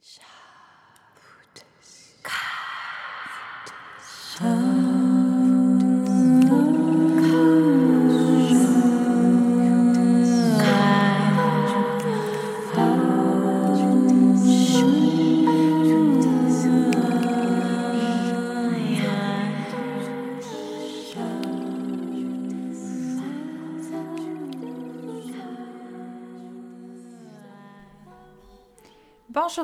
Shut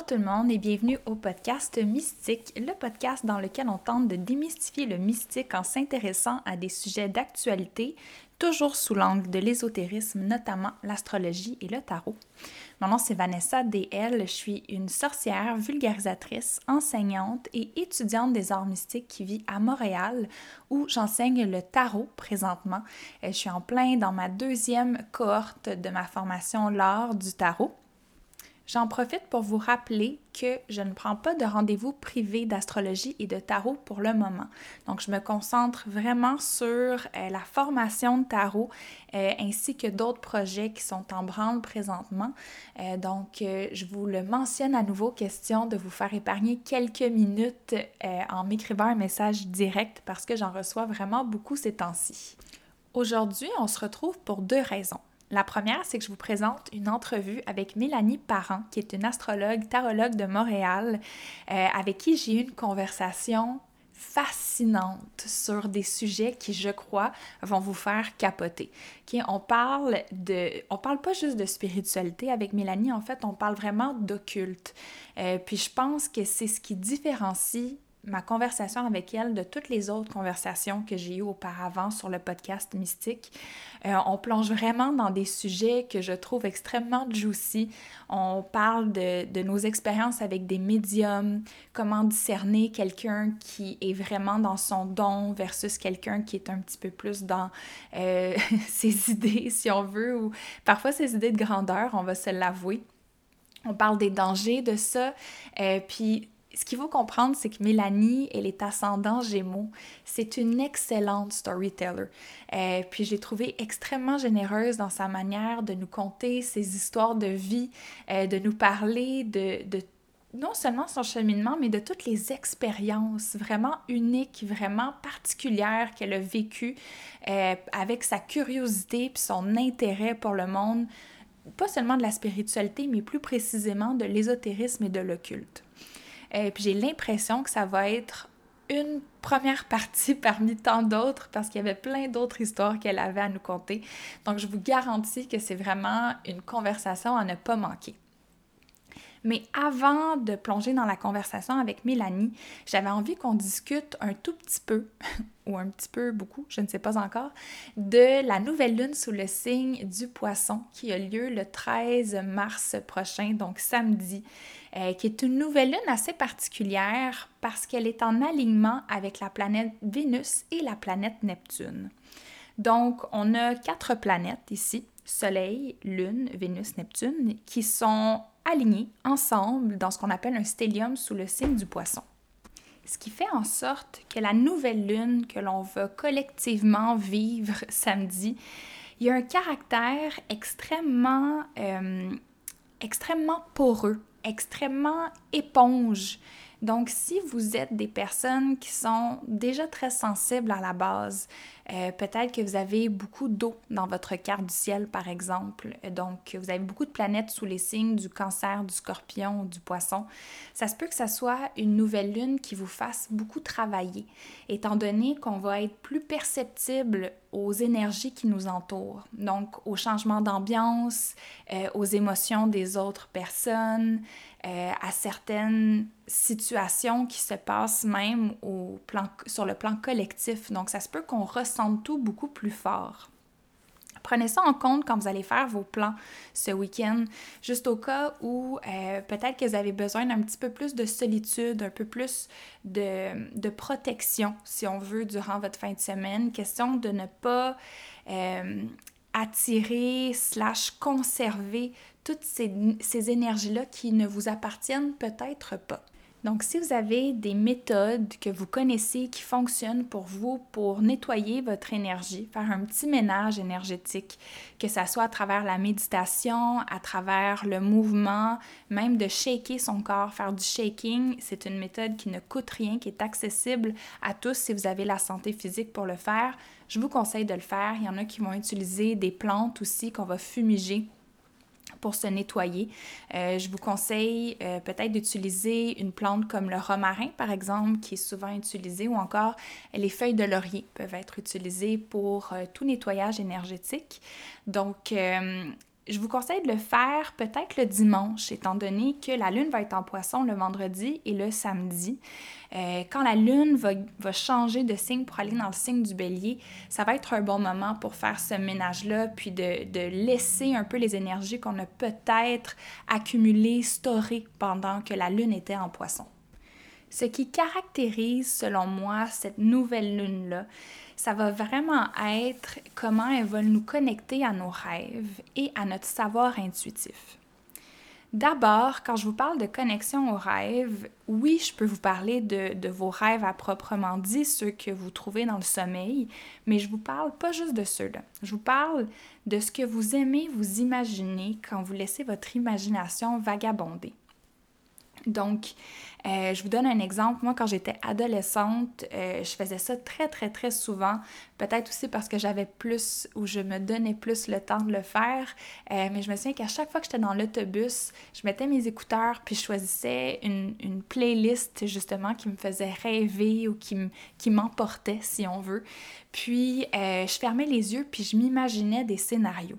Bonjour tout le monde et bienvenue au podcast Mystique, le podcast dans lequel on tente de démystifier le mystique en s'intéressant à des sujets d'actualité, toujours sous l'angle de l'ésotérisme, notamment l'astrologie et le tarot. Mon nom c'est Vanessa DL, je suis une sorcière, vulgarisatrice, enseignante et étudiante des arts mystiques qui vit à Montréal où j'enseigne le tarot présentement. Je suis en plein dans ma deuxième cohorte de ma formation l'art du tarot. J'en profite pour vous rappeler que je ne prends pas de rendez-vous privé d'astrologie et de tarot pour le moment. Donc, je me concentre vraiment sur euh, la formation de tarot euh, ainsi que d'autres projets qui sont en branle présentement. Euh, donc, je vous le mentionne à nouveau, question de vous faire épargner quelques minutes en m'écrivant un message direct parce que j'en reçois vraiment beaucoup ces temps-ci. Aujourd'hui, on se retrouve pour deux raisons. La première, c'est que je vous présente une entrevue avec Mélanie Parent, qui est une astrologue, tarologue de Montréal, euh, avec qui j'ai eu une conversation fascinante sur des sujets qui, je crois, vont vous faire capoter. on parle de, on parle pas juste de spiritualité avec Mélanie, en fait, on parle vraiment d'occulte. Euh, puis je pense que c'est ce qui différencie ma conversation avec elle de toutes les autres conversations que j'ai eues auparavant sur le podcast Mystique. Euh, on plonge vraiment dans des sujets que je trouve extrêmement juicy. On parle de, de nos expériences avec des médiums, comment discerner quelqu'un qui est vraiment dans son don versus quelqu'un qui est un petit peu plus dans euh, ses idées, si on veut, ou parfois ses idées de grandeur, on va se l'avouer. On parle des dangers de ça. Euh, puis ce qu'il faut comprendre, c'est que Mélanie, elle est ascendant Gémeaux. C'est une excellente storyteller. Euh, puis j'ai trouvé extrêmement généreuse dans sa manière de nous conter ses histoires de vie, euh, de nous parler de, non seulement son cheminement, mais de toutes les expériences vraiment uniques, vraiment particulières qu'elle a vécues euh, avec sa curiosité puis son intérêt pour le monde, pas seulement de la spiritualité, mais plus précisément de l'ésotérisme et de l'occulte. Euh, puis j'ai l'impression que ça va être une première partie parmi tant d'autres parce qu'il y avait plein d'autres histoires qu'elle avait à nous conter. Donc je vous garantis que c'est vraiment une conversation à ne pas manquer. Mais avant de plonger dans la conversation avec Mélanie, j'avais envie qu'on discute un tout petit peu, ou un petit peu beaucoup, je ne sais pas encore, de la nouvelle lune sous le signe du poisson qui a lieu le 13 mars prochain, donc samedi, euh, qui est une nouvelle lune assez particulière parce qu'elle est en alignement avec la planète Vénus et la planète Neptune. Donc, on a quatre planètes ici, Soleil, Lune, Vénus, Neptune, qui sont alignés ensemble dans ce qu'on appelle un stellium sous le signe du poisson. Ce qui fait en sorte que la nouvelle lune que l'on va collectivement vivre samedi, il y a un caractère extrêmement, euh, extrêmement poreux, extrêmement éponge. Donc, si vous êtes des personnes qui sont déjà très sensibles à la base, euh, peut-être que vous avez beaucoup d'eau dans votre carte du ciel, par exemple. Donc, vous avez beaucoup de planètes sous les signes du cancer, du scorpion, du poisson. Ça se peut que ça soit une nouvelle lune qui vous fasse beaucoup travailler, étant donné qu'on va être plus perceptible aux énergies qui nous entourent, donc au changement d'ambiance, euh, aux émotions des autres personnes, euh, à certaines situations qui se passent même au plan, sur le plan collectif. Donc, ça se peut qu'on tout beaucoup plus fort. Prenez ça en compte quand vous allez faire vos plans ce week-end, juste au cas où euh, peut-être que vous avez besoin d'un petit peu plus de solitude, un peu plus de, protection, si on veut, durant votre fin de semaine. Question de ne pas euh, attirer slash conserver toutes ces, ces énergies-là qui ne vous appartiennent peut-être pas. Donc, si vous avez des méthodes que vous connaissez qui fonctionnent pour vous pour nettoyer votre énergie, faire un petit ménage énergétique, que ce soit à travers la méditation, à travers le mouvement, même de shaker son corps, faire du shaking, c'est une méthode qui ne coûte rien, qui est accessible à tous si vous avez la santé physique pour le faire. Je vous conseille de le faire. Il y en a qui vont utiliser des plantes aussi qu'on va fumiger pour se nettoyer. Euh, je vous conseille euh, peut-être d'utiliser une plante comme le romarin, par exemple, qui est souvent utilisée, ou encore les feuilles de laurier peuvent être utilisées pour euh, tout nettoyage énergétique. Donc, je vous conseille de le faire peut-être le dimanche, étant donné que la lune va être en poisson le vendredi et le samedi. Euh, quand la lune va, va, changer de signe pour aller dans le signe du bélier, ça va être un bon moment pour faire ce ménage-là, puis de, de, laisser un peu les énergies qu'on a peut-être accumulées, storées pendant que la lune était en poisson. Ce qui caractérise, selon moi, cette nouvelle lune-là, ça va vraiment être comment elle va nous connecter à nos rêves et à notre savoir intuitif. D'abord, quand je vous parle de connexion aux rêves, oui, je peux vous parler de, de, vos rêves à proprement dit, ceux que vous trouvez dans le sommeil, mais je vous parle pas juste de ceux-là. Je vous parle de ce que vous aimez vous imaginer quand vous laissez votre imagination vagabonder. Donc, euh, je vous donne un exemple. Moi, quand j'étais adolescente, euh, je faisais ça très, très, très souvent. Peut-être aussi parce que j'avais plus ou je me donnais plus le temps de le faire. Euh, mais je me souviens qu'à chaque fois que j'étais dans l'autobus, je mettais mes écouteurs puis je choisissais une, une playlist justement qui me faisait rêver ou qui m'emportait, si on veut. Puis, je fermais les yeux puis je m'imaginais des scénarios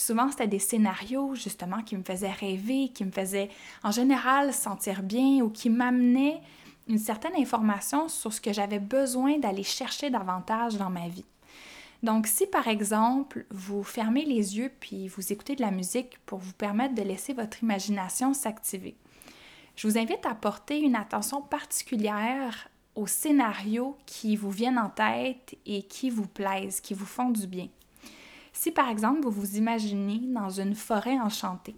souvent, c'était des scénarios justement qui me faisaient rêver, qui me faisaient en général sentir bien ou qui m'amenaient une certaine information sur ce que j'avais besoin d'aller chercher davantage dans ma vie. Donc, si par exemple, vous fermez les yeux puis vous écoutez de la musique pour vous permettre de laisser votre imagination s'activer, je vous invite à porter une attention particulière aux scénarios qui vous viennent en tête et qui vous plaisent, qui vous font du bien. Si par exemple vous vous imaginez dans une forêt enchantée,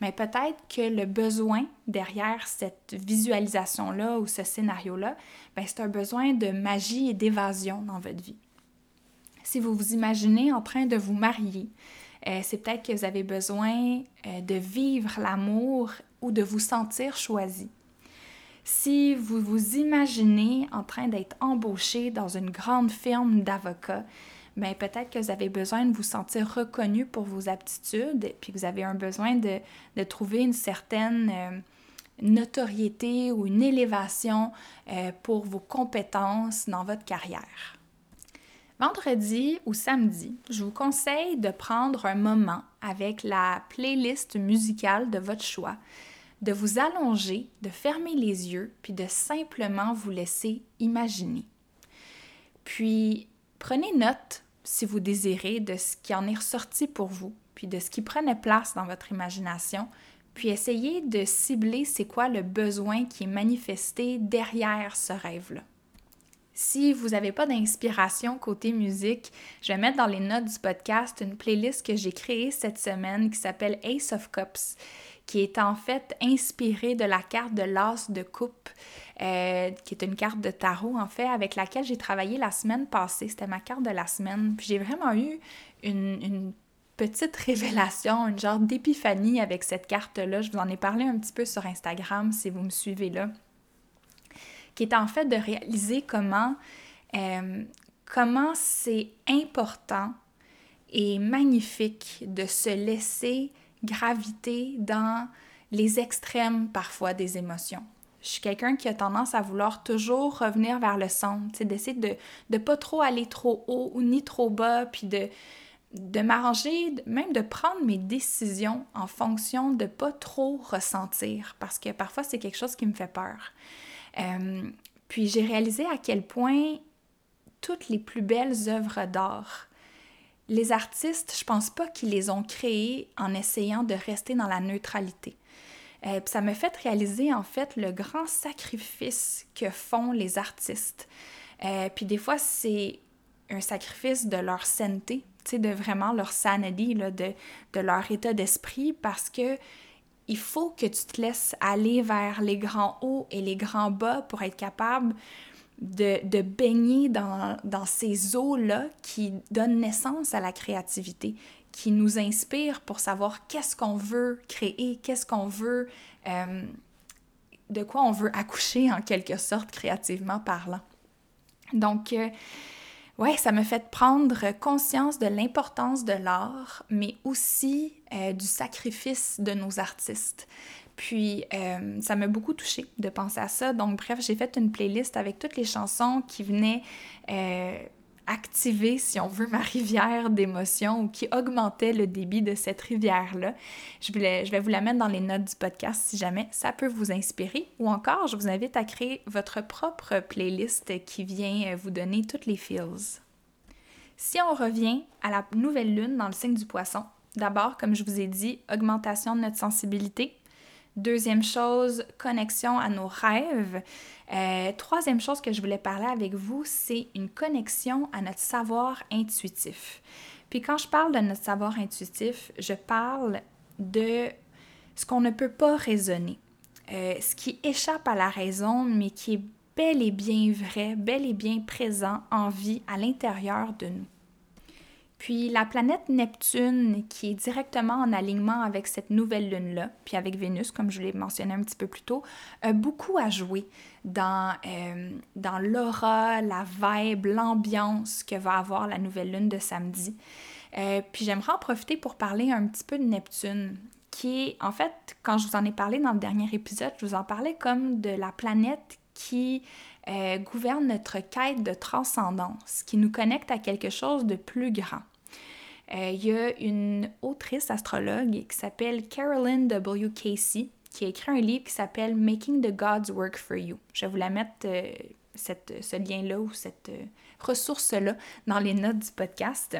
mais peut-être que le besoin derrière cette visualisation-là ou ce scénario-là, ben, c'est un besoin de magie et d'évasion dans votre vie. Si vous vous imaginez en train de vous marier, euh, c'est peut-être que vous avez besoin euh, de vivre l'amour ou de vous sentir choisi. Si vous vous imaginez en train d'être embauché dans une grande firme d'avocats, ben peut-être que vous avez besoin de vous sentir reconnu pour vos aptitudes, puis vous avez un besoin de, de trouver une certaine euh, notoriété ou une élévation euh, pour vos compétences dans votre carrière. Vendredi ou samedi, je vous conseille de prendre un moment avec la playlist musicale de votre choix, de vous allonger, de fermer les yeux, puis de simplement vous laisser imaginer. Puis, prenez note si vous désirez, de ce qui en est ressorti pour vous, puis de ce qui prenait place dans votre imagination, puis essayez de cibler c'est quoi le besoin qui est manifesté derrière ce rêve-là. Si vous n'avez pas d'inspiration côté musique, je vais mettre dans les notes du podcast une playlist que j'ai créée cette semaine qui s'appelle Ace of Cups, qui est en fait inspirée de la carte de l'as de coupe. Euh, qui est une carte de tarot, en fait, avec laquelle j'ai travaillé la semaine passée. C'était ma carte de la semaine. Puis j'ai vraiment eu une, petite révélation, une genre d'épiphanie avec cette carte-là. Je vous en ai parlé un petit peu sur Instagram si vous me suivez là. Qui est en fait de réaliser comment, euh, comment c'est important et magnifique de se laisser graviter dans les extrêmes parfois des émotions. Je suis quelqu'un qui a tendance à vouloir toujours revenir vers le centre, d'essayer de ne pas trop aller trop haut ou ni trop bas, puis de, de m'arranger, même de prendre mes décisions en fonction de pas trop ressentir, parce que parfois c'est quelque chose qui me fait peur. Euh, puis j'ai réalisé à quel point toutes les plus belles œuvres d'art, les artistes, je pense pas qu'ils les ont créées en essayant de rester dans la neutralité. Euh, ça me fait réaliser en fait le grand sacrifice que font les artistes. Euh, puis des fois, c'est un sacrifice de leur santé, de vraiment leur sanity, de, de leur état d'esprit, parce que il faut que tu te laisses aller vers les grands hauts et les grands bas pour être capable de, de baigner dans, dans ces eaux-là qui donnent naissance à la créativité, qui nous inspirent pour savoir qu'est-ce qu'on veut créer, qu'est-ce qu'on veut, euh, de quoi on veut accoucher en quelque sorte créativement parlant. Donc, euh, ouais, ça me fait prendre conscience de l'importance de l'art, mais aussi euh, du sacrifice de nos artistes. Puis, euh, ça m'a beaucoup touchée de penser à ça. Donc, bref, j'ai fait une playlist avec toutes les chansons qui venaient activer, si on veut, ma rivière d'émotions ou qui augmentait le débit de cette rivière-là. Je, je vais vous la mettre dans les notes du podcast si jamais ça peut vous inspirer. Ou encore, je vous invite à créer votre propre playlist qui vient euh, vous donner toutes les feels. Si on revient à la nouvelle lune dans le signe du poisson, d'abord, comme je vous ai dit, augmentation de notre sensibilité, Deuxième chose, connexion à nos rêves. Euh, troisième chose que je voulais parler avec vous, c'est une connexion à notre savoir intuitif. Puis quand je parle de notre savoir intuitif, je parle de ce qu'on ne peut pas raisonner, euh, ce qui échappe à la raison, mais qui est bel et bien vrai, bel et bien présent en vie à l'intérieur de nous. Puis la planète Neptune, qui est directement en alignement avec cette nouvelle lune-là, puis avec Vénus, comme je l'ai mentionné un petit peu plus tôt, a beaucoup à jouer dans, euh, dans l'aura, la vibe, l'ambiance que va avoir la nouvelle lune de samedi. Euh, puis j'aimerais en profiter pour parler un petit peu de Neptune, qui en fait, quand je vous en ai parlé dans le dernier épisode, je vous en parlais comme de la planète qui euh, gouverne notre quête de transcendance, qui nous connecte à quelque chose de plus grand. Euh, il y a une autrice astrologue qui s'appelle Carolyn W. Casey qui a écrit un livre qui s'appelle Making the Gods Work for You. Je vais vous la mettre, euh, ce lien-là ou cette ressource-là dans les notes du podcast.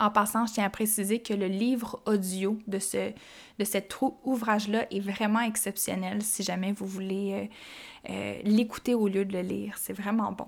En passant, je tiens à préciser que le livre audio de, ce, de cet ouvrage-là est vraiment exceptionnel si jamais vous voulez euh, euh, l'écouter au lieu de le lire. C'est vraiment bon.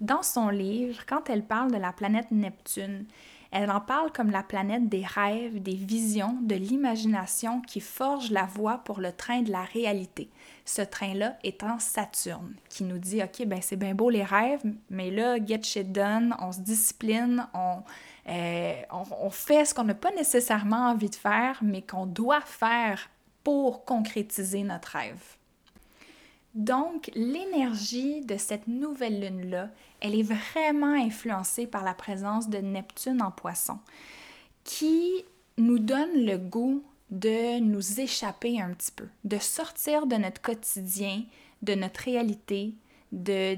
Dans son livre, quand elle parle de la planète Neptune, elle en parle comme la planète des rêves, des visions, de l'imagination qui forge la voie pour le train de la réalité. Ce train-là étant Saturne, qui nous dit OK, ben c'est bien beau les rêves, mais là, get shit done, on se discipline, on euh, on, fait ce qu'on n'a pas nécessairement envie de faire, mais qu'on doit faire pour concrétiser notre rêve. Donc, l'énergie de cette nouvelle lune-là, elle est vraiment influencée par la présence de Neptune en poisson, qui nous donne le goût de nous échapper un petit peu, de sortir de notre quotidien, de notre réalité, de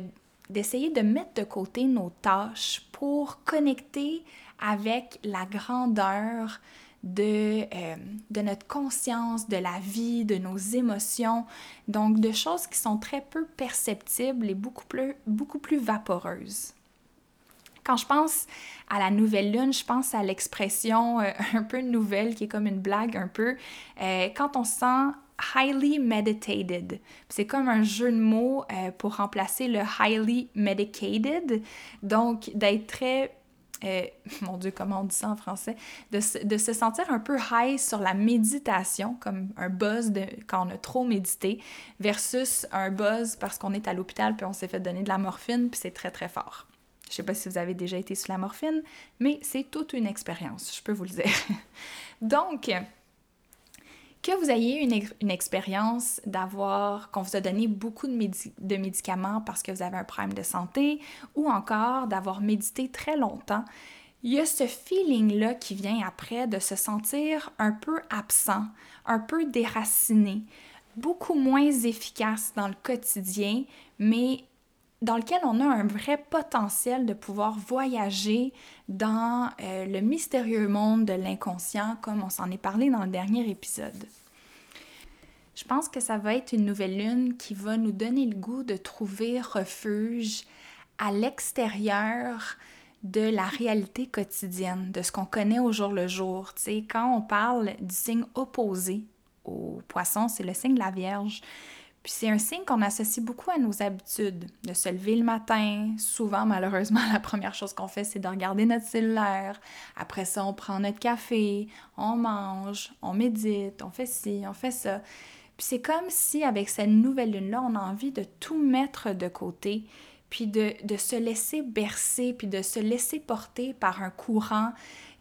d'essayer de mettre de côté nos tâches pour connecter avec la grandeur de, euh, de notre conscience, de la vie, de nos émotions, donc de choses qui sont très peu perceptibles et beaucoup plus, beaucoup plus vaporeuses. Quand je pense à la nouvelle lune, je pense à l'expression euh, un peu nouvelle qui est comme une blague un peu. Euh, quand on sent highly meditated. C'est comme un jeu de mots pour remplacer le highly medicated. Donc, d'être très euh, mon Dieu, comment on dit ça en français, de se, sentir un peu high sur la méditation, comme un buzz de, quand on a trop médité, versus un buzz parce qu'on est à l'hôpital puis on s'est fait donner de la morphine puis c'est très très fort. Je sais pas si vous avez déjà été sous la morphine, mais c'est toute une expérience, je peux vous le dire. Donc, que vous ayez une, une expérience d'avoir, qu'on vous a donné beaucoup de, de, médicaments parce que vous avez un problème de santé, ou encore d'avoir médité très longtemps, il y a ce feeling-là qui vient après de se sentir un peu absent, un peu déraciné, beaucoup moins efficace dans le quotidien, mais dans lequel on a un vrai potentiel de pouvoir voyager dans euh, le mystérieux monde de l'inconscient, comme on s'en est parlé dans le dernier épisode. Je pense que ça va être une nouvelle lune qui va nous donner le goût de trouver refuge à l'extérieur de la réalité quotidienne, de ce qu'on connaît au jour le jour. Tu sais, quand on parle du signe opposé au poisson, c'est le signe de la Vierge. Puis c'est un signe qu'on associe beaucoup à nos habitudes, de se lever le matin. Souvent, malheureusement, la première chose qu'on fait, c'est de regarder notre cellulaire. Après ça, on prend notre café, on mange, on médite, on fait ci, on fait ça. Puis c'est comme si, avec cette nouvelle lune-là, on a envie de tout mettre de côté, puis de, de se laisser bercer, puis de se laisser porter par un courant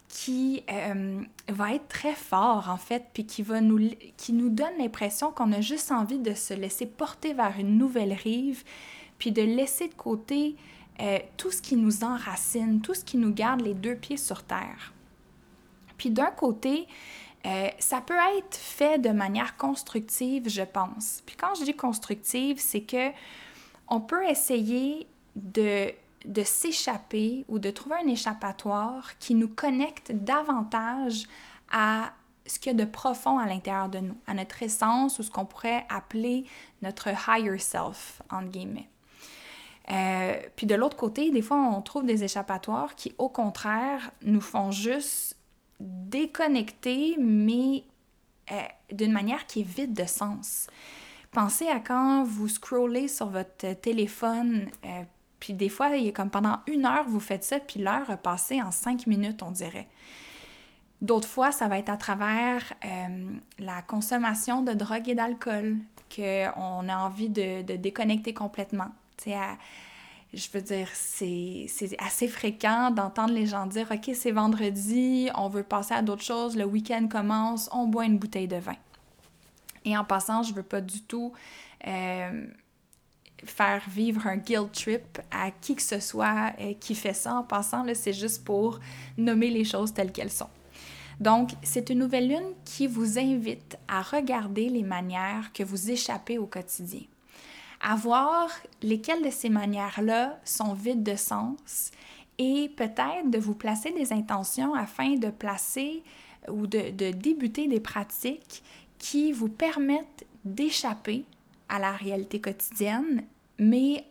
qui euh, va être très fort en fait, puis qui, va nous, qui nous donne l'impression qu'on a juste envie de se laisser porter vers une nouvelle rive, puis de laisser de côté euh, tout ce qui nous enracine, tout ce qui nous garde les deux pieds sur terre. Puis d'un côté, euh, ça peut être fait de manière constructive, je pense. Puis quand je dis constructive, c'est que on peut essayer de de s'échapper ou de trouver un échappatoire qui nous connecte davantage à ce qu'il y a de profond à l'intérieur de nous, à notre essence ou ce qu'on pourrait appeler notre higher self, entre guillemets. Euh, puis de l'autre côté, des fois, on trouve des échappatoires qui, au contraire, nous font juste déconnecter, mais euh, d'une manière qui est vide de sens. Pensez à quand vous scrollez sur votre téléphone euh, puis des fois, il est comme pendant une heure, vous faites ça, puis l'heure a passé en cinq minutes, on dirait. D'autres fois, ça va être à travers euh, la consommation de drogue et d'alcool qu'on a envie de, déconnecter complètement. je veux dire, c'est assez fréquent d'entendre les gens dire OK, c'est vendredi, on veut passer à d'autres choses, le week-end commence, on boit une bouteille de vin. Et en passant, je veux pas du tout. Euh, faire vivre un guilt trip à qui que ce soit euh, qui fait ça en passant, c'est juste pour nommer les choses telles qu'elles sont. Donc, c'est une nouvelle lune qui vous invite à regarder les manières que vous échappez au quotidien, à voir lesquelles de ces manières-là sont vides de sens et peut-être de vous placer des intentions afin de placer ou de, de débuter des pratiques qui vous permettent d'échapper à la réalité quotidienne, mais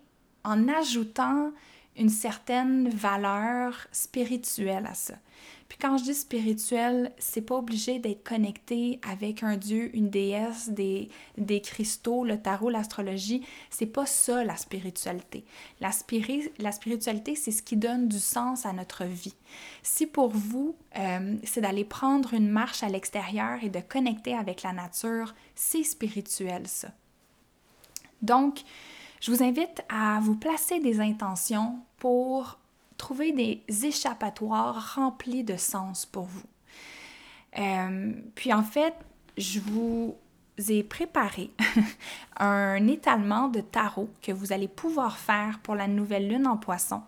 en ajoutant une certaine valeur spirituelle à ça. Puis quand je dis spirituel, c'est pas obligé d'être connecté avec un dieu, une déesse, des, des cristaux, le tarot, l'astrologie. C'est pas ça la spiritualité. La, la spiritualité, c'est ce qui donne du sens à notre vie. Si pour vous, euh, c'est d'aller prendre une marche à l'extérieur et de connecter avec la nature, c'est spirituel ça. Donc, je vous invite à vous placer des intentions pour trouver des échappatoires remplis de sens pour vous. Euh, puis en fait, je vous ai préparé un étalement de tarot que vous allez pouvoir faire pour la nouvelle lune en poisson.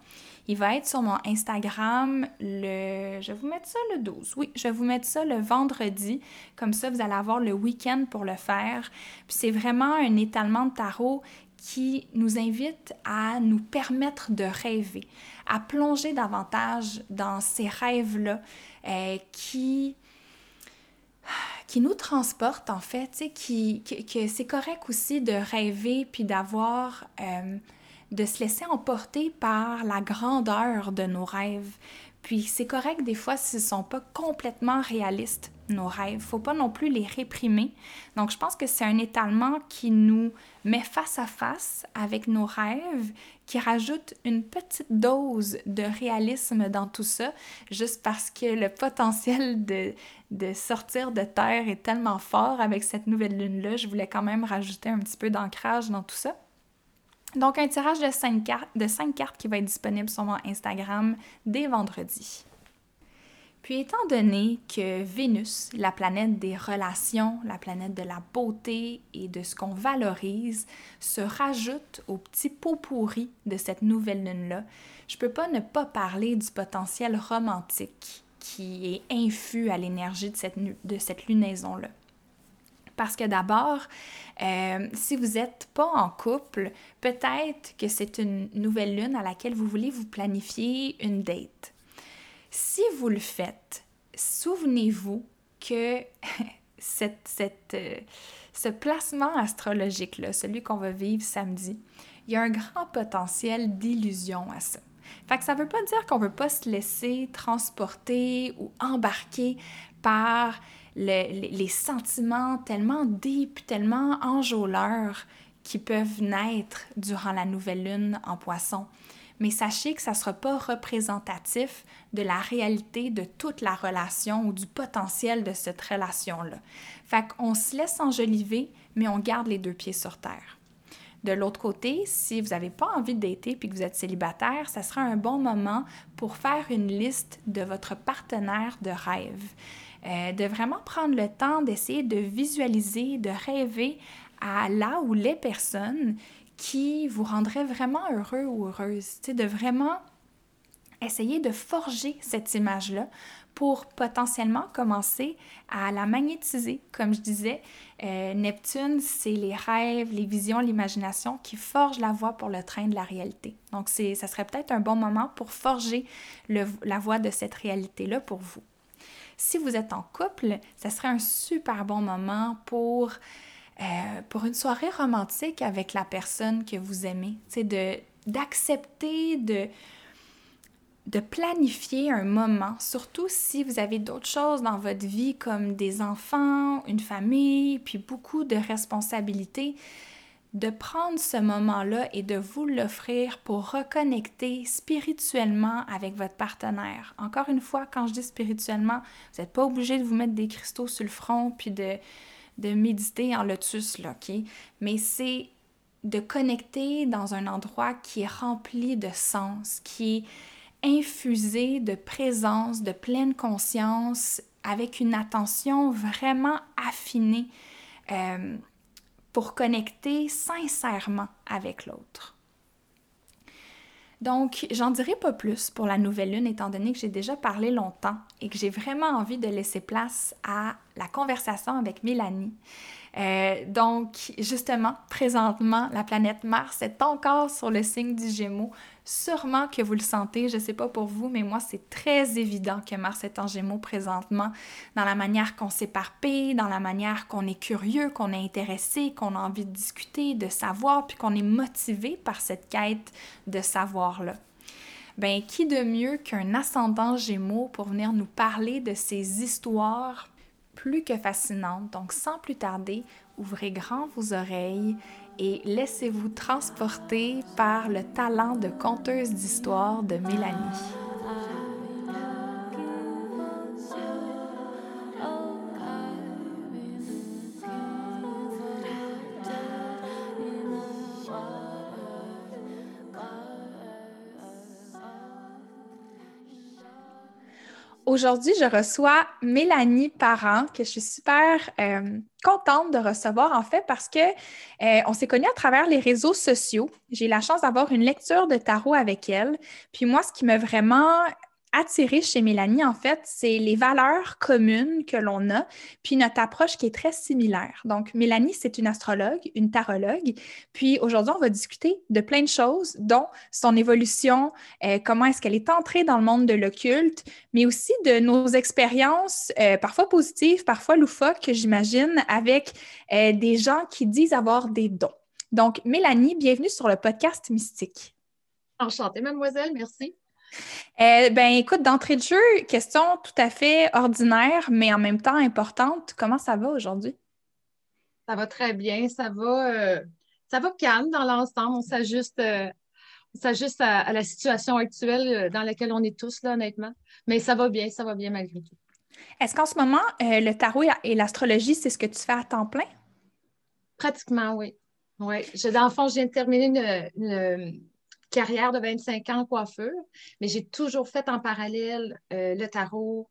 Il va être sur mon Instagram le... Je vais vous mettre ça le 12. Oui, je vais vous mettre ça le vendredi. Comme ça, vous allez avoir le week-end pour le faire. Puis c'est vraiment un étalement de tarot qui nous invite à nous permettre de rêver, à plonger davantage dans ces rêves-là euh, qui, qui nous transportent en fait, qui, que c'est correct aussi de rêver puis d'avoir, euh, de se laisser emporter par la grandeur de nos rêves. Puis c'est correct des fois s'ils ne sont pas complètement réalistes nos rêves. Faut pas non plus les réprimer. Donc, je pense que c'est un étalement qui nous met face à face avec nos rêves, qui rajoute une petite dose de réalisme dans tout ça, juste parce que le potentiel de, de sortir de terre est tellement fort avec cette nouvelle lune-là. Je voulais quand même rajouter un petit peu d'ancrage dans tout ça. Donc, un tirage de 5 cartes, 5 cartes qui va être disponible sur mon Instagram dès vendredi. Puis étant donné que Vénus, la planète des relations, la planète de la beauté et de ce qu'on valorise, se rajoute au petit pot pourri de cette nouvelle lune-là, je peux pas ne pas parler du potentiel romantique qui est infus à l'énergie de cette, de cette lunaison-là. Parce que d'abord, euh, si vous n'êtes pas en couple, peut-être que c'est une nouvelle lune à laquelle vous voulez vous planifier une date. Si vous le faites, souvenez-vous que cette, euh, ce placement astrologique-là, celui qu'on va vivre samedi, il y a un grand potentiel d'illusion à ça. Fait que ça veut pas dire qu'on veut pas se laisser transporter ou embarquer par les sentiments tellement deep, tellement enjôleurs qui peuvent naître durant la nouvelle lune en poisson. Mais sachez que ça ne sera pas représentatif de la réalité de toute la relation ou du potentiel de cette relation-là. Fait qu'on se laisse enjoliver, mais on garde les deux pieds sur terre. De l'autre côté, si vous n'avez pas envie dater puis que vous êtes célibataire, ça sera un bon moment pour faire une liste de votre partenaire de rêve. Euh, de vraiment prendre le temps d'essayer de visualiser, de rêver à là où les personnes qui vous rendraient vraiment heureux ou heureuse. De vraiment essayer de forger cette image-là pour potentiellement commencer à la magnétiser. Comme je disais, euh, Neptune, c'est les rêves, les visions, l'imagination qui forgent la voie pour le train de la réalité. Donc, ça serait peut-être un bon moment pour forger la voie de cette réalité-là pour vous. Si vous êtes en couple, ça serait un super bon moment pour, euh, une soirée romantique avec la personne que vous aimez. C'est d'accepter de de planifier un moment, surtout si vous avez d'autres choses dans votre vie comme des enfants, une famille, puis beaucoup de responsabilités, de prendre ce moment-là et de vous l'offrir pour reconnecter spirituellement avec votre partenaire. Encore une fois, quand je dis spirituellement, vous n'êtes pas obligé de vous mettre des cristaux sur le front puis de, méditer en lotus, là, OK? Mais c'est de connecter dans un endroit qui est rempli de sens, qui est infusé de présence, de pleine conscience, avec une attention vraiment affinée euh, pour connecter sincèrement avec l'autre. Donc, j'en dirai pas plus pour la nouvelle lune, étant donné que j'ai déjà parlé longtemps et que j'ai vraiment envie de laisser place à la conversation avec Mélanie. Euh, donc, justement, présentement, la planète Mars est encore sur le signe du Gémeaux. Sûrement que vous le sentez, je ne sais pas pour vous, mais moi, c'est très évident que Mars est en Gémeaux présentement, dans la manière qu'on s'éparpille, dans la manière qu'on est curieux, qu'on est intéressé, qu'on a envie de discuter, de savoir, puis qu'on est motivé par cette quête de savoir-là. Ben, qui de mieux qu'un ascendant Gémeaux pour venir nous parler de ces histoires plus que fascinante. Donc, sans plus tarder, ouvrez grand vos oreilles et laissez-vous transporter par le talent de conteuse d'histoire de Mélanie. Aujourd'hui, je reçois Mélanie Parent, que je suis super euh, contente de recevoir, en fait, parce que euh, on s'est connus à travers les réseaux sociaux. J'ai la chance d'avoir une lecture de tarot avec elle. Puis moi, ce qui m'a vraiment attiré chez Mélanie, en fait, c'est les valeurs communes que l'on a, puis notre approche qui est très similaire. Donc, Mélanie, c'est une astrologue, une tarologue. Puis aujourd'hui, on va discuter de plein de choses, dont son évolution, euh, comment est-ce qu'elle est entrée dans le monde de l'occulte, mais aussi de nos expériences, euh, parfois positives, parfois loufoques, j'imagine, avec euh, des gens qui disent avoir des dons. Donc, Mélanie, bienvenue sur le podcast Mystique. Enchantée, mademoiselle, merci. Euh, ben, écoute, d'entrée de jeu, question tout à fait ordinaire, mais en même temps importante. Comment ça va aujourd'hui? Ça va très bien. Ça va, euh, ça va calme dans l'ensemble. On s'ajuste, euh, à, la situation actuelle dans laquelle on est tous, là, honnêtement. Mais ça va bien, ça va bien malgré tout. Est-ce qu'en ce moment, le tarot et l'astrologie, c'est ce que tu fais à temps plein? Pratiquement, oui. Oui. Dans le fond, je viens de terminer une carrière de 25 ans en coiffure, mais j'ai toujours fait en parallèle euh, le tarot,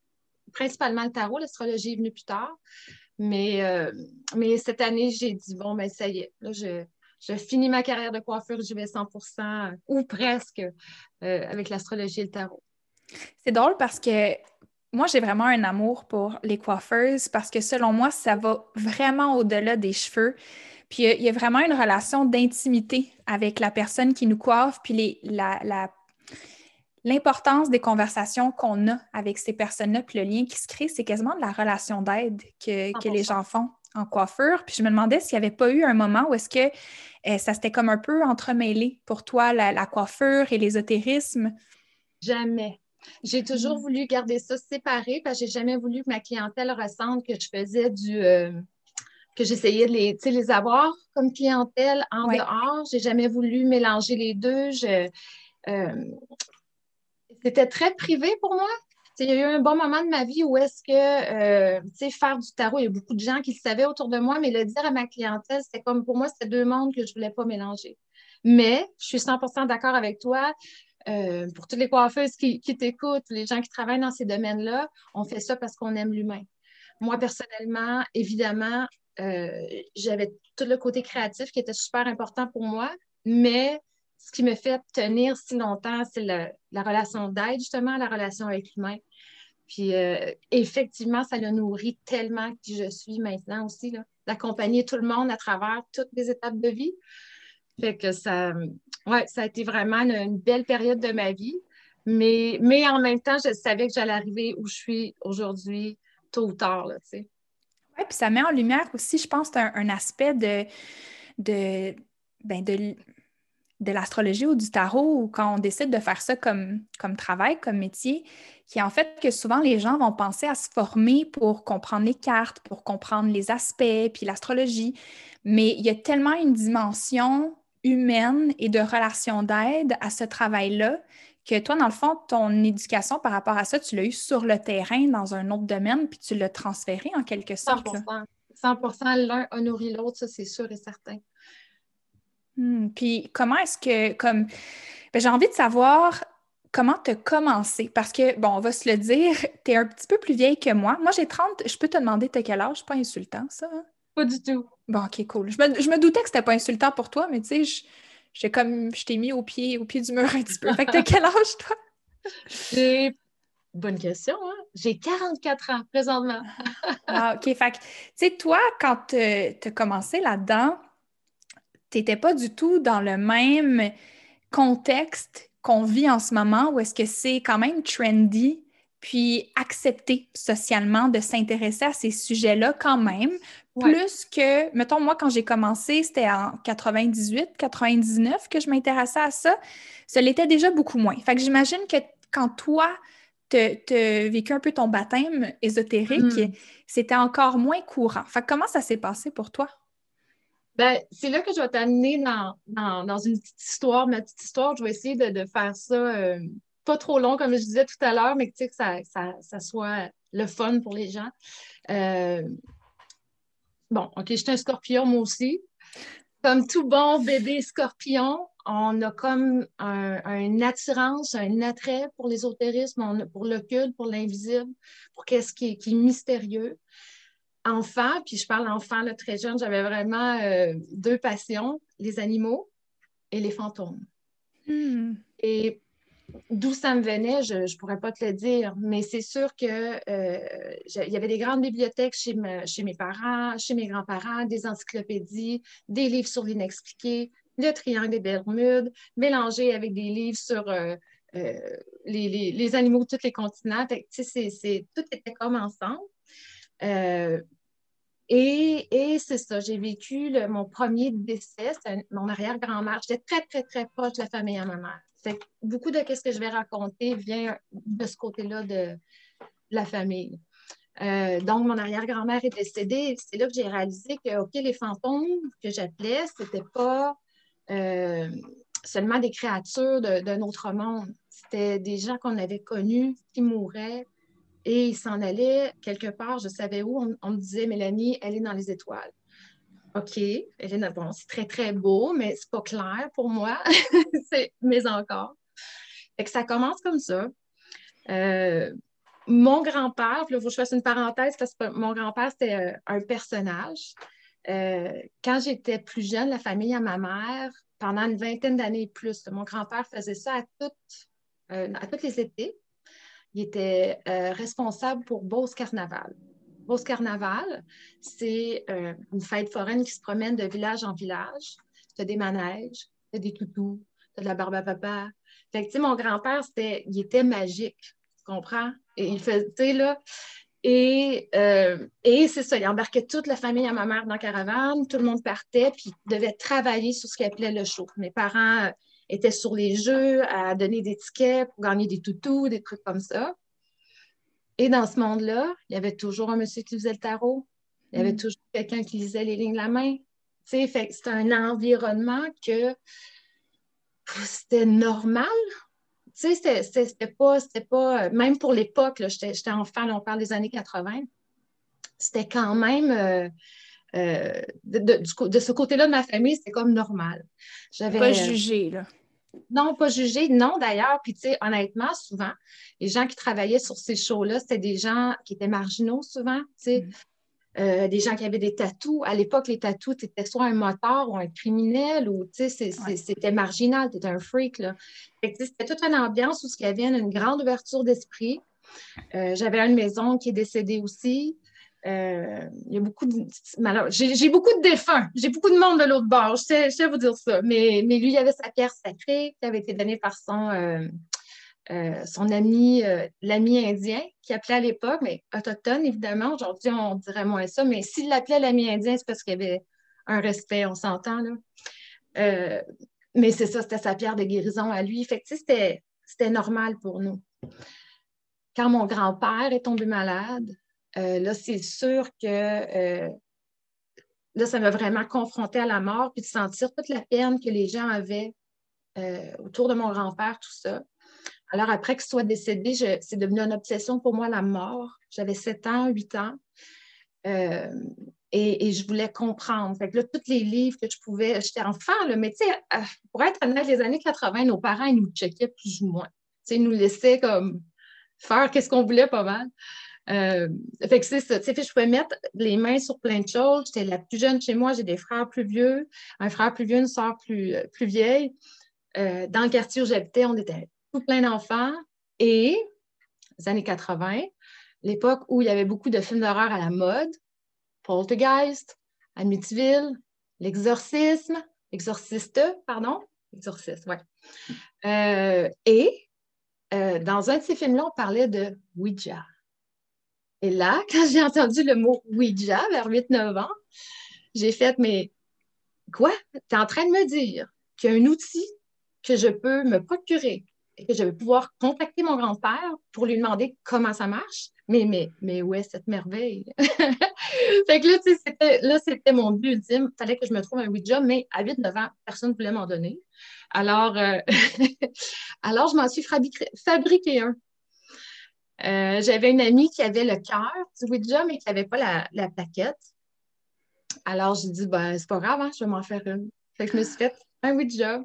principalement le tarot, l'astrologie est venue plus tard. Mais, euh, mais cette année, j'ai dit, bon, ben ça y est, là, je, je finis ma carrière de coiffure, je vais 100% ou presque euh, avec l'astrologie et le tarot. C'est drôle parce que moi, j'ai vraiment un amour pour les coiffeuses parce que selon moi, ça va vraiment au-delà des cheveux. Puis il y, a vraiment une relation d'intimité avec la personne qui nous coiffe, puis l'importance des conversations qu'on a avec ces personnes-là, puis le lien qui se crée, c'est quasiment de la relation d'aide que, les gens font en coiffure. Puis je me demandais s'il n'y avait pas eu un moment où est-ce que euh, ça s'était comme un peu entremêlé pour toi, la, coiffure et l'ésotérisme? Jamais. J'ai toujours mm. voulu garder ça séparé parce que j'ai jamais voulu que ma clientèle ressente que je faisais du, euh, que j'essayais de les, les avoir comme clientèle en dehors. dehors. J'ai jamais voulu mélanger les deux. Euh, c'était très privé pour moi. Il y a eu un bon moment de ma vie où est-ce que, euh, tu sais, faire du tarot, il y a beaucoup de gens qui le savaient autour de moi, mais le dire à ma clientèle, c'était comme pour moi, c'était deux mondes que je ne voulais pas mélanger. Mais je suis 100% d'accord avec toi. Euh, pour toutes les coiffeuses qui, qui t'écoutent, les gens qui travaillent dans ces domaines-là, on fait ça parce qu'on aime l'humain. Moi, personnellement, évidemment, j'avais tout le côté créatif qui était super important pour moi, mais ce qui me fait tenir si longtemps, c'est la, relation d'aide, justement, la relation avec l'humain. Puis euh, effectivement, ça le nourrit tellement qui je suis maintenant aussi, d'accompagner tout le monde à travers toutes les étapes de vie. Fait que ça, ouais, ça a été vraiment une, belle période de ma vie. Mais, mais en même temps, je savais que j'allais arriver où je suis aujourd'hui, tôt ou tard, tu sais. Puis ça met en lumière aussi, je pense, un, aspect de, de, ben de de l'astrologie ou du tarot ou quand on décide de faire ça comme, comme travail, comme métier, qui est en fait que souvent les gens vont penser à se former pour comprendre les cartes, pour comprendre les aspects, puis l'astrologie. Mais il y a tellement une dimension humaine et de relation d'aide à ce travail-là que toi, dans le fond, ton éducation par rapport à ça, tu l'as eu sur le terrain dans un autre domaine, puis tu l'as transféré en quelque sorte. 100 100 l'un a nourri l'autre, ça c'est sûr et certain. Hmm, puis comment est-ce que, comme, ben, j'ai envie de savoir comment tu as commencé. Parce que, bon, on va se le dire, tu es un petit peu plus vieille que moi. Moi, j'ai 30, je peux te demander t'as quel âge? Pas insultant, ça? Hein? Pas du tout. Bon, ok, cool. Je me, doutais que c'était pas insultant pour toi, mais tu sais, je, comme, je t'ai mis au pied, au pied du mur un petit peu. Fait que t'as quel âge, toi? J'ai Bonne question, hein? J'ai 44 ans présentement. ah, OK. Fait que, tu sais, toi, quand tu as commencé là-dedans, tu n'étais pas du tout dans le même contexte qu'on vit en ce moment où est-ce que c'est quand même trendy puis accepté socialement de s'intéresser à ces sujets-là quand même, plus que, mettons, moi, quand j'ai commencé, c'était en 98, 99 que je m'intéressais à ça, ça l'était déjà beaucoup moins. Fait que j'imagine que quand toi, tu as vécu un peu ton baptême ésotérique, hmm. c'était encore moins courant. Fait que comment ça s'est passé pour toi? Ben, c'est là que je vais t'amener dans, une petite histoire, ma petite histoire. Je vais essayer de, faire ça euh, pas trop long, comme je disais tout à l'heure, mais que, que ça, soit le fun pour les gens. Euh, bon, OK, j'étais un scorpion, moi aussi. Comme tout bon bébé scorpion, on a comme un, une attirance, un attrait pour l'ésotérisme, pour l'occulte, pour l'invisible, pour qu'est-ce qui, qui est mystérieux enfant, puis je parle enfant là, très jeune, j'avais vraiment euh, deux passions, les animaux et les fantômes. Hmm. Et d'où ça me venait, je ne pourrais pas te le dire, mais c'est sûr qu'il euh, y avait des grandes bibliothèques chez, mes parents, chez mes grands-parents, des encyclopédies, des livres sur l'inexpliqué, le triangle des Bermudes, mélangés avec des livres sur euh, les, animaux de tous les continents. tout était comme ensemble. Euh, et, c'est ça, j'ai vécu mon premier décès, mon arrière-grand-mère. J'étais très, très, très proche de la famille à ma mère. Beaucoup de ce que je vais raconter vient de ce côté-là de la famille. Euh, donc, mon arrière-grand-mère est décédée. C'est là que j'ai réalisé que, les fantômes que j'appelais, ce n'était pas euh, seulement des créatures d'un autre monde. C'était des gens qu'on avait connus qui mouraient, et il s'en allait quelque part, je savais où. On, me disait, Mélanie, elle est dans les étoiles. OK, bon, c'est très, très beau, mais c'est pas clair pour moi. mais encore. Fait que ça commence comme ça. Euh, mon grand-père, il faut que je fasse une parenthèse parce que mon grand-père, c'était euh, un personnage. Euh, quand j'étais plus jeune, la famille à ma mère, pendant une vingtaine d'années et plus, mon grand-père faisait ça à toutes, à toutes les étés il était responsable pour Beauce Carnaval. Beauce Carnaval, c'est euh, une fête foraine qui se promène de village en village. Tu as des manèges, tu as des toutous, tu as de la barbe à papa. Mon grand-père, c'était, il était magique, tu comprends? Et il faisait, là, et, euh, et c'est ça, il embarquait toute la famille à ma mère dans la caravane, tout le monde partait, puis il devait travailler sur ce qu'il appelait le show. Mes parents était sur les jeux, à donner des tickets pour gagner des toutous, des trucs comme ça. Et dans ce monde-là, il y avait toujours un monsieur qui faisait le tarot. Il y avait mm. toujours quelqu'un qui lisait les lignes de la main. Fait c'est un environnement que c'était normal. C'était pas, pas, même pour l'époque, j'étais enfant, on parle des années 80, c'était quand même, euh, euh, de, ce côté-là de ma famille, c'était comme normal. Pas jugé, là. Non, pas jugé, non d'ailleurs. Puis, tu sais, honnêtement, souvent, les gens qui travaillaient sur ces shows-là, c'était des gens qui étaient marginaux souvent, tu sais. Mm. Euh, des gens qui avaient des tatous. À l'époque, les tatous, c'était soit un moteur ou un criminel ou c'était marginal, tu étais un freak. C'était toute une ambiance où il y avait une grande ouverture d'esprit. Euh, j'avais une maison qui est décédée aussi. Euh, il y a beaucoup de. J'ai beaucoup de défunts. J'ai beaucoup de monde de l'autre bord. Je sais, vous dire ça. Mais, mais lui, il avait sa pierre sacrée qui avait été donnée par son, euh, son ami, euh, l'ami indien, qui appelait à l'époque, mais autochtone, évidemment. Aujourd'hui, on dirait moins ça, mais s'il l'appelait l'ami indien, c'est parce qu'il y avait un respect, on s'entend, là. Euh, mais c'est ça, c'était sa pierre de guérison à lui. Fait c'était normal pour nous. Quand mon grand-père est tombé malade, là, c'est sûr que là, ça m'a vraiment confronté à la mort, puis de sentir toute la peine que les gens avaient autour de mon grand-père, tout ça. Alors, après qu'il soit décédé, c'est devenu une obsession pour moi, la mort. J'avais 7 ans, 8 ans. Euh, et, je voulais comprendre. Fait que là, tous les livres que je pouvais, j'étais enfant, mais tu sais, euh, pour être honnête, les années 80, nos parents, ils nous checkaient plus ou moins. Tu sais, ils nous laissaient comme faire qu'est-ce qu'on voulait pas mal. Euh, fait que c'est ça. Sais, je pouvais mettre les mains sur plein de choses. J'étais la plus jeune chez moi. J'ai des frères plus vieux, un frère plus vieux, une soeur plus, plus vieille. dans le quartier où j'habitais, on était tout plein d'enfants. Et les années 80, l'époque où il y avait beaucoup de films d'horreur à la mode, Poltergeist, Amityville, L'Exorcisme, Exorciste, pardon, Exorciste. Euh, et euh, dans un de ces films-là, on parlait de Ouija. Et là, quand j'ai entendu le mot Ouija vers 8-9 ans, j'ai fait, mais quoi? Tu es en train de me dire qu'il y a un outil que je peux me procurer que je vais pouvoir contacter mon grand-père pour lui demander comment ça marche? Mais, mais, mais où est cette merveille? fait que là, c'était, là, c'était mon but ultime. Il fallait que je me trouve un Ouija, mais à 8-9 ans, personne ne voulait m'en donner. Alors, euh, alors je m'en suis fabriqué, un. Euh, j'avais une amie qui avait le cœur du Ouija, mais qui n'avait pas la, la, plaquette. Alors, j'ai dit, ben, c'est pas grave, hein, je vais m'en faire une. Fait que je me suis fait un Ouija.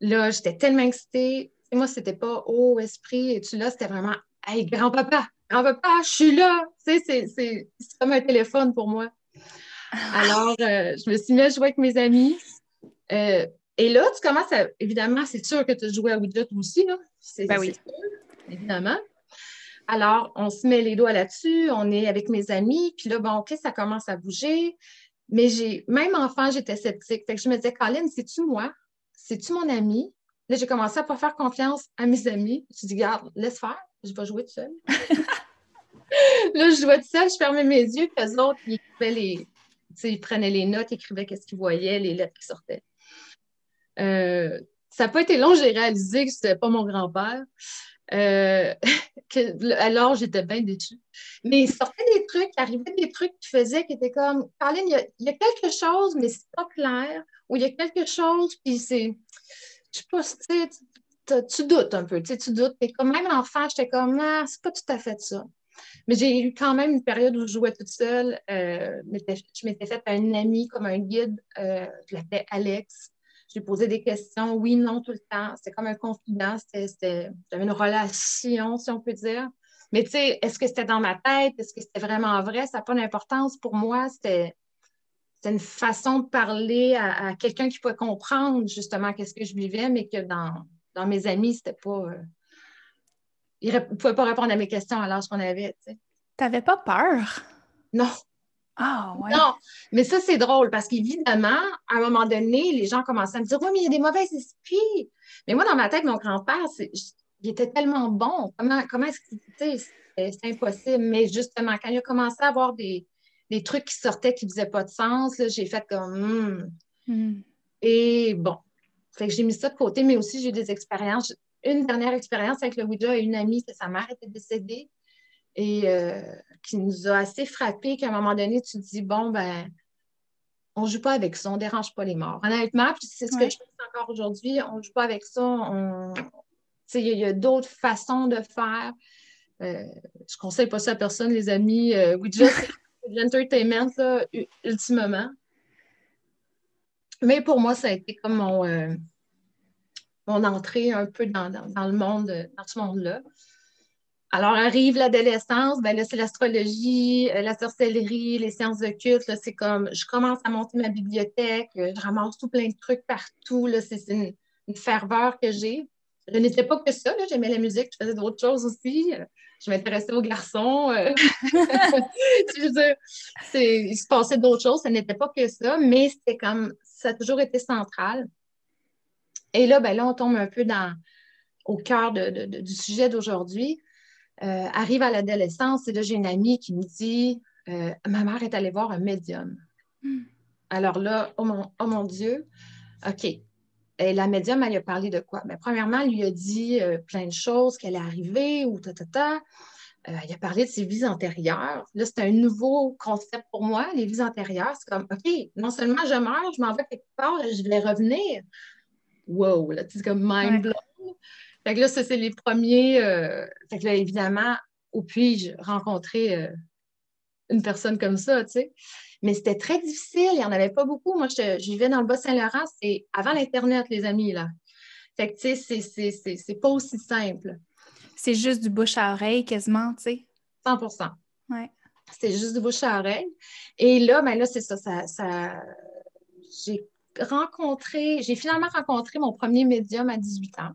Là, j'étais tellement excitée. moi, c'était pas oh, esprit, et tu là, c'était vraiment Hey, grand-papa, grand-papa, je suis là. Tu sais, c'est comme un téléphone pour moi. Alors, euh, je me suis mis à jouer avec mes amis. Euh, et là, tu commences à. Évidemment, c'est sûr que tu as joué à Ouija toi aussi, là. C'est ben oui. sûr, évidemment. Alors, on se met les doigts là-dessus, on est avec mes amis, puis là, bon, OK, ça commence à bouger. Mais j'ai, même enfant, j'étais sceptique. Fait que je me disais, Colin, c'est-tu moi? c'est-tu mon ami? Là, j'ai commencé à ne pas faire confiance à mes amis. Je dis, garde, laisse faire, je vais jouer tout seul. là, je jouais tout seul, je fermais mes yeux, puis eux autres, ils les. Ils prenaient les notes, écrivaient qu'est-ce qu'ils voyaient, les lettres qui sortaient. Euh, ça n'a pas été long, j'ai réalisé que ce n'était pas mon grand-père. Euh, alors, j'étais bien déçue. Mais il sortait des trucs, il arrivait des trucs qui faisaient qui étaient comme Caroline, il y, a, quelque chose, mais c'est pas clair. Ou il y a quelque chose, puis c'est. Je sais pas, tu, tu doutes un peu, tu doutes. Et comme même enfant, j'étais comme Ah, c'est pas tout à fait ça. Mais j'ai eu quand même une période où je jouais toute seule. Euh, je m'étais faite à une amie comme un guide, euh, je l'appelais Alex. J'ai posé des questions, oui, non, tout le temps. C'était comme un confident. J'avais une relation, si on peut dire. Mais tu sais, est-ce que c'était dans ma tête? Est-ce que c'était vraiment vrai? Ça n'a pas d'importance. Pour moi, c'était une façon de parler à, quelqu'un qui pouvait comprendre justement qu'est-ce que je vivais, mais que dans, dans mes amis, c'était pas. Euh, ils ne pouvaient pas répondre à mes questions à l'âge qu'on avait. Tu n'avais pas peur? Non, ah, ouais. Non, mais ça, c'est drôle parce qu'évidemment, à un moment donné, les gens commençaient à me dire Oui, mais il y a des mauvais esprits. Mais moi, dans ma tête, mon grand-père, il était tellement bon. Comment, comment est-ce que. C'est impossible. Mais justement, quand il a commencé à avoir des, trucs qui sortaient qui ne faisaient pas de sens, j'ai fait comme. Hmm. Hmm. Et bon, j'ai mis ça de côté, mais aussi j'ai eu des expériences. Une dernière expérience avec le Ouija et une amie que sa mère était décédée. Et euh, qui nous a assez frappé qu'à un moment donné, tu te dis, bon, ben, on ne joue pas avec ça, on ne dérange pas les morts. Honnêtement, c'est ce que je pense encore aujourd'hui, on ne joue pas avec ça. Il y, a, d'autres façons de faire. Euh, je ne conseille pas ça à personne, les amis. Euh, just c'est de l'entertainment, ultimement. Mais pour moi, ça a été comme mon, euh, mon entrée un peu dans, le monde, dans ce monde-là. Alors arrive l'adolescence, ben là, c'est l'astrologie, euh, la sorcellerie, les sciences occultes. C'est comme, je commence à monter ma bibliothèque, euh, je ramasse tout plein de trucs partout. C'est une, ferveur que j'ai. Je n'étais pas que ça, j'aimais la musique, je faisais d'autres choses aussi. Je m'intéressais aux garçons. il se passait d'autres choses, ce n'était pas que ça, mais c'était comme, ça a toujours été central. Et là, ben là, on tombe un peu dans, au cœur du sujet d'aujourd'hui. Euh, arrive à l'adolescence et là, j'ai une amie qui me dit euh, Ma mère est allée voir un médium. Hmm. Alors là, oh mon, oh mon, Dieu, OK. Et la médium, elle lui a parlé de quoi? Ben, premièrement, elle lui a dit euh, plein de choses, qu'elle est arrivée ou ta, ta, ta. il a parlé de ses vies antérieures. Là, c'est un nouveau concept pour moi, les vies antérieures. C'est comme, OK, non seulement je meurs, je m'en vais quelque part, je vais revenir. Wow, là, c'est comme mind blown. Fait que là, ça, c'est les premiers. Euh, fait que là, évidemment, où puis-je rencontrer euh, une personne comme ça, tu sais? Mais c'était très difficile, il n'y en avait pas beaucoup. Moi, je, vivais dans le Bas-Saint-Laurent, c'est avant l'Internet, les amis, là. Fait que, tu sais, c'est pas aussi simple. C'est juste du bouche à oreille, quasiment, tu sais? 100% Ouais. C'est juste du bouche à oreille. Et là, ben là, c'est ça, ça, ça... j'ai rencontré, j'ai finalement rencontré mon premier médium à 18 ans.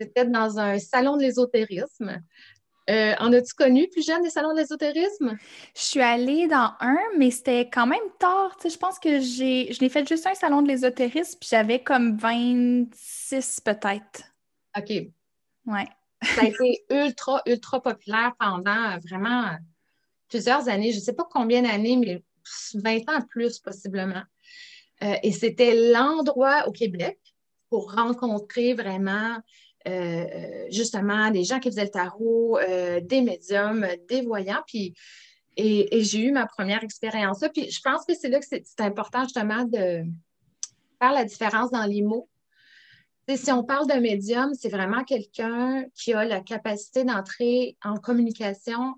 C'était dans un salon de l'ésotérisme. Euh, en as-tu connu plus jeune des salons de l'ésotérisme? Je suis allée dans un, mais c'était quand même tard. je pense que j'ai, je l'ai fait juste un salon de l'ésotérisme, puis j'avais comme 26 peut-être. OK. Ouais. Ça a été ultra, ultra populaire pendant vraiment plusieurs années. Je ne sais pas combien d'années, mais 20 ans plus possiblement. Euh, et c'était l'endroit au Québec pour rencontrer vraiment euh, justement des gens qui faisaient le tarot, euh, des médiums, des voyants. Puis, et, j'ai eu ma première expérience. Puis je pense que c'est là que c'est important justement de faire la différence dans les mots. si on parle d'un médium, c'est vraiment quelqu'un qui a la capacité d'entrer en communication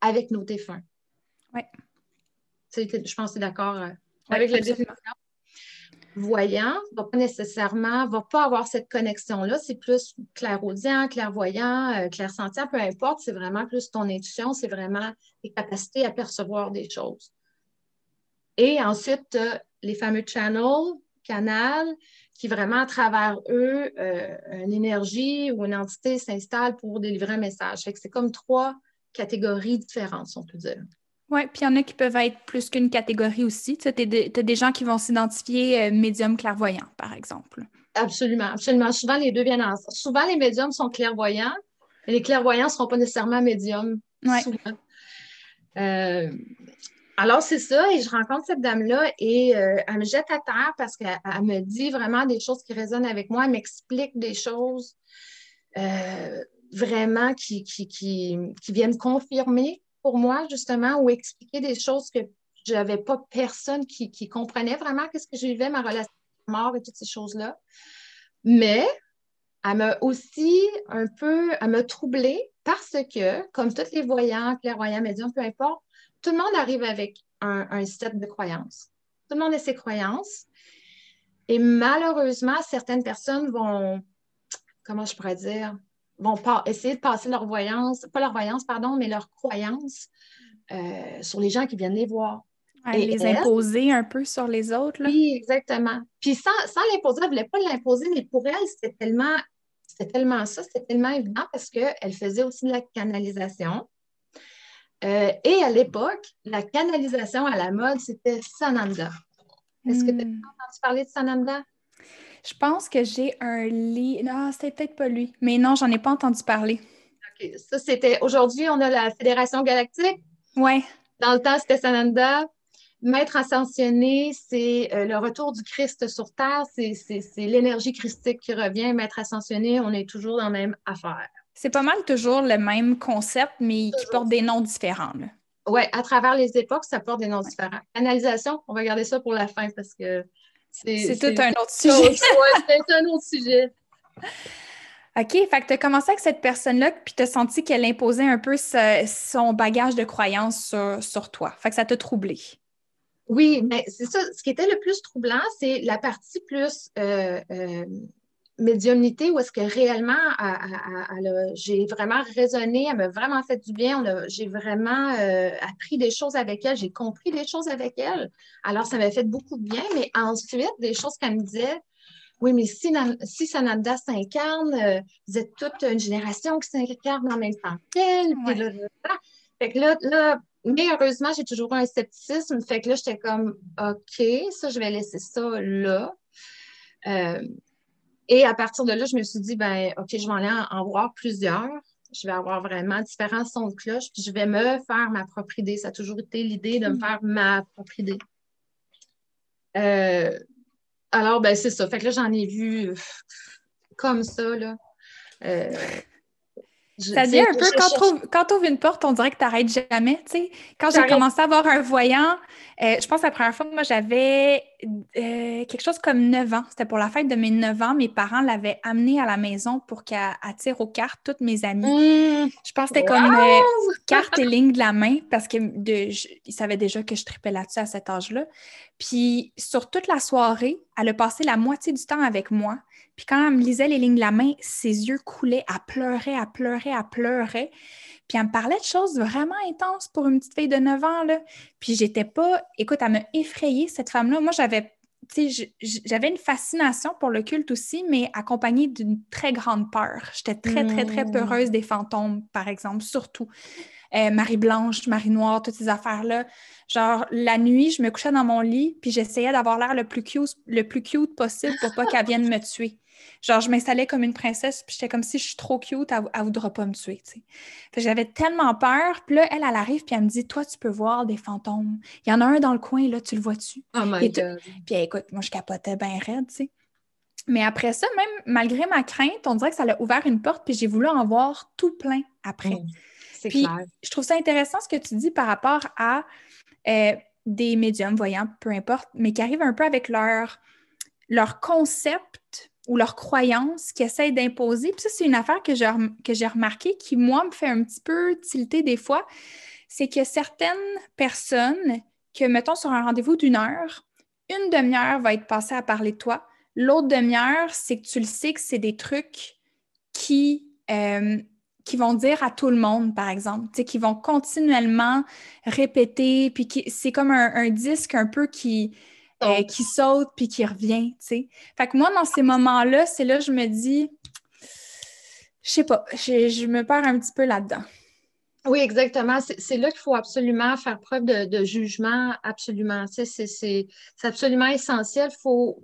avec nos défunts. Oui. Je pense que tu es d'accord euh, avec la définition voyant va pas nécessairement, va pas avoir cette connexion-là. C'est plus clairaudient, clairvoyant, euh, clairsentient, peu importe. C'est vraiment plus ton intuition, c'est vraiment tes capacités à percevoir des choses. Et ensuite, les fameux channels, canals, qui vraiment, à travers eux, euh, une énergie ou une entité s'installe pour délivrer un message. c'est comme trois catégories différentes, on peut dire. Oui, puis il y en a qui peuvent être plus qu'une catégorie aussi. Tu as, des gens qui vont s'identifier euh, médium clairvoyant, par exemple. Absolument, absolument. Souvent, les deux viennent ensemble. Souvent, les médiums sont clairvoyants, mais les clairvoyants ne seront pas nécessairement médiums. Oui. Euh, alors, c'est ça, et je rencontre cette dame-là et euh, elle me jette à terre parce qu'elle me dit vraiment des choses qui résonnent avec moi, elle m'explique des choses vraiment qui, qui, qui, qui viennent confirmer pour moi, justement, ou expliquer des choses que je n'avais pas personne qui, comprenait vraiment qu'est-ce que je vivais, ma relation la mort et toutes ces choses-là. Mais elle m'a aussi un peu, elle m'a troublée parce que, comme tous les voyants, clairvoyants, médiums, peu importe, tout le monde arrive avec un, un set de croyances. Tout le monde a ses croyances. Et malheureusement, certaines personnes vont, comment je pourrais dire, vont pas, essayer de passer leur voyance, pas leur voyance, pardon, mais leur croyance euh, sur les gens qui viennent les voir. et les imposer un peu sur les autres. Là. Oui, exactement. Puis sans, l'imposer, elle ne voulait pas l'imposer, mais pour elle, c'était tellement, c'était tellement ça, c'était tellement évident parce qu'elle faisait aussi de la canalisation. Euh, et à l'époque, la canalisation à la mode, c'était Sananda. Est-ce que tu as hmm. entendu parler de Sananda? Je pense que j'ai un lit. Non, c'était peut-être pas lui. Mais non, j'en ai pas entendu parler. OK. Ça, c'était. Aujourd'hui, on a la Fédération Galactique. Oui. Dans le temps, c'était Sananda. Maître ascensionné, c'est euh, le retour du Christ sur Terre. C'est l'énergie christique qui revient. Maître ascensionné, on est toujours dans la même affaire. C'est pas mal toujours le même concept, mais qui porte des noms différents. Oui, à travers les époques, ça porte des noms différents. Canalisation, on va garder ça pour la fin parce que c'est tout un autre sujet. c'est un autre sujet. OK, fait que tu as commencé avec cette personne-là, puis tu as senti qu'elle imposait un peu son bagage de croyance sur, toi. Fait que ça t'a troublé. Oui, mais c'est ça. Ce qui était le plus troublant, c'est la partie plus euh, euh, médiumnité où est-ce que réellement j'ai vraiment raisonné, elle m'a vraiment fait du bien, j'ai vraiment euh, appris des choses avec elle, j'ai compris des choses avec elle. Alors, ça m'a fait beaucoup de bien, mais ensuite, des choses qu'elle me disait, oui, mais si, si Sananda s'incarne, euh, vous êtes toute une génération qui s'incarne en même temps qu'elle. Là, fait que là, là, mais heureusement, j'ai toujours un scepticisme. Fait que là, j'étais comme, OK, ça, je vais laisser ça là. Euh, et à partir de là, je me suis dit, ben, OK, je vais aller en, voir plusieurs. Je vais avoir vraiment différents sons de cloche, puis je vais me faire ma propre idée. Ça a toujours été l'idée de me hmm. faire ma propre idée. Euh, alors, ben, c'est ça. Fait que là, j'en ai vu comme ça, là. Euh, ça dit un peu, quand tu ouvres une porte, on dirait que tu n'arrêtes jamais. Quand j'ai commencé à avoir un voyant, euh, je pense que la première fois, moi, j'avais euh, quelque chose comme 9 ans. C'était pour la fête de mes 9 ans. Mes parents l'avaient amené à la maison pour qu'elle attire aux cartes toutes mes amies. Mmh. Je pense que c'était comme euh, carte et ligne de la main parce qu'ils savaient déjà que je tripais là-dessus à cet âge-là. Puis sur toute la soirée, elle a passé la moitié du temps avec moi. Puis quand elle me lisait les lignes de la main, ses yeux coulaient, elle pleurait, elle pleurait, elle pleurait. Puis elle me parlait de choses vraiment intenses pour une petite fille de 9 ans. Là. Puis j'étais pas. Écoute, elle m'a effrayée, cette femme-là. Moi, j'avais. J'avais une fascination pour le culte aussi, mais accompagnée d'une très grande peur. J'étais très, très, très mmh. peureuse des fantômes, par exemple, surtout. Euh, Marie-Blanche, Marie-Noire, toutes ces affaires-là. Genre, la nuit, je me couchais dans mon lit, puis j'essayais d'avoir l'air le plus cute, le plus cute possible pour pas qu'elle vienne me tuer. Genre, je m'installais comme une princesse, puis j'étais comme si je suis trop cute, elle, ne voudra pas me tuer. J'avais tellement peur, puis là, elle, elle arrive, puis elle me dit, toi, tu peux voir des fantômes. Il y en a un dans le coin, là, tu le vois-tu? Oh my God. Puis écoute, moi, je capotais bien raide, tu sais. Mais après ça, même malgré ma crainte, on dirait que ça a ouvert une porte, puis j'ai voulu en voir tout plein après. Mm, c'est puis, je trouve ça intéressant ce que tu dis par rapport à euh, des médiums, voyants, peu importe, mais qui arrivent un peu avec leur, leur concept ou leurs croyances qu'ils essayent d'imposer. Puis ça, c'est une affaire que j'ai, que j'ai remarqué qui, moi, me fait un petit peu tilter des fois. C'est que certaines personnes, que mettons sur un rendez-vous d'une heure, une demi-heure va être passée à parler de toi. L'autre demi-heure, c'est que tu le sais que c'est des trucs qui, euh, qui vont dire à tout le monde, par exemple, qui vont continuellement répéter, puis qui, c'est comme un disque un peu qui, euh, qui saute puis qui revient, tu sais. Fait que moi, dans ces moments-là, c'est là que je me dis, je sais pas, je, me perds un petit peu là-dedans. Oui, exactement. C'est là qu'il faut absolument faire preuve de, jugement, absolument. C'est absolument essentiel. Il faut,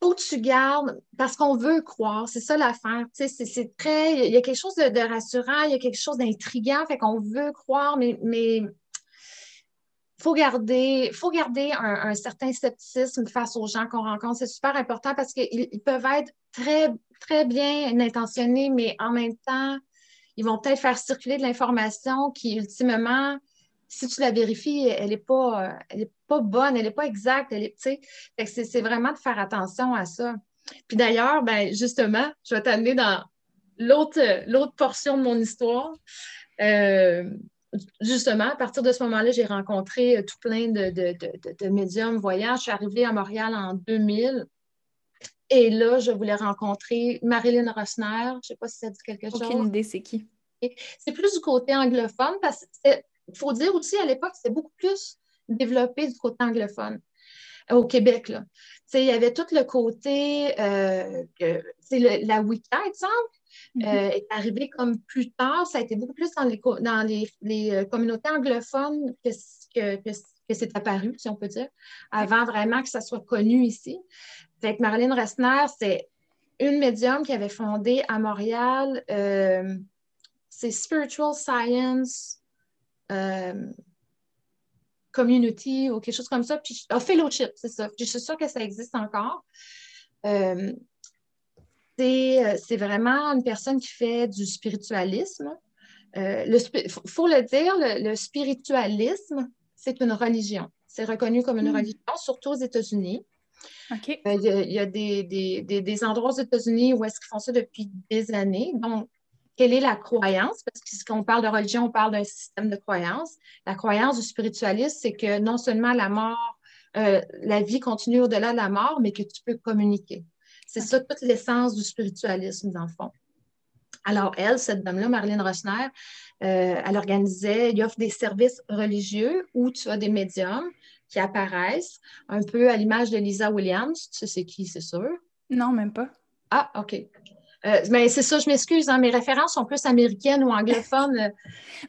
faut que tu gardes, parce qu'on veut croire, c'est ça l'affaire. C'est très, il y a quelque chose de, de rassurant, il y a quelque chose d'intriguant, fait qu'on veut croire, mais, mais faut garder, faut garder un, certain scepticisme face aux gens qu'on rencontre. C'est super important parce qu'ils peuvent être très, très bien intentionnés, mais en même temps, ils vont peut-être faire circuler de l'information qui, ultimement, si tu la vérifies, elle n'est pas, pas bonne, elle n'est pas exacte. Elle c'est vraiment de faire attention à ça. Puis d'ailleurs, ben, justement, je vais t'amener dans l'autre portion de mon histoire. Euh, justement, à partir de ce moment-là, j'ai rencontré euh, tout plein de, de, médiums voyants. Je suis arrivée à Montréal en 2000. Et là, je voulais rencontrer Marilyn Rossner. Je ne sais pas si ça dit quelque chose. Aucune idée, c'est qui? C'est plus du côté anglophone parce qu'il faut dire aussi à l'époque, c'était beaucoup plus développé du côté anglophone euh, au Québec. Là. Il y avait tout le côté, euh, la Wicca, exemple, Mhm. Euh, est arrivé comme plus tard. Ça a été beaucoup plus dans les, dans les, euh, communautés anglophones que, que, c'est apparu, si on peut dire, avant vraiment que ça soit connu ici. Fait que Marilyn Ressner, c'est une médium qui avait fondé à Montréal, euh, c'est Spiritual Science Community ou quelque chose comme ça. Puis, oh, Fellowship, c'est ça. je suis sûre que ça existe encore. Euh, c'est vraiment une personne qui fait du spiritualisme. il faut le dire, le, spiritualisme, c'est une religion. C'est reconnu comme une hmm. religion, surtout aux États-Unis. Il y, a, des, endroits aux États-Unis où est-ce qu'ils font ça depuis des années. Donc, quelle est la croyance? Parce que quand on parle de religion, on parle d'un système de croyance. La croyance du spiritualisme, c'est que non seulement la mort, euh, la vie continue au-delà de la mort, mais que tu peux communiquer. C'est ça toute l'essence du spiritualisme, dans le fond. Alors, elle, cette dame-là, Marlène Rochner, euh, elle organisait, elle offre des services religieux où tu as des médiums qui apparaissent, un peu à l'image de Lisa Williams. Tu sais c'est qui, c'est sûr? Non, même pas. Ah, OK. Euh, mais c'est ça, je m'excuse, hein, mes références sont plus américaines ou anglophones.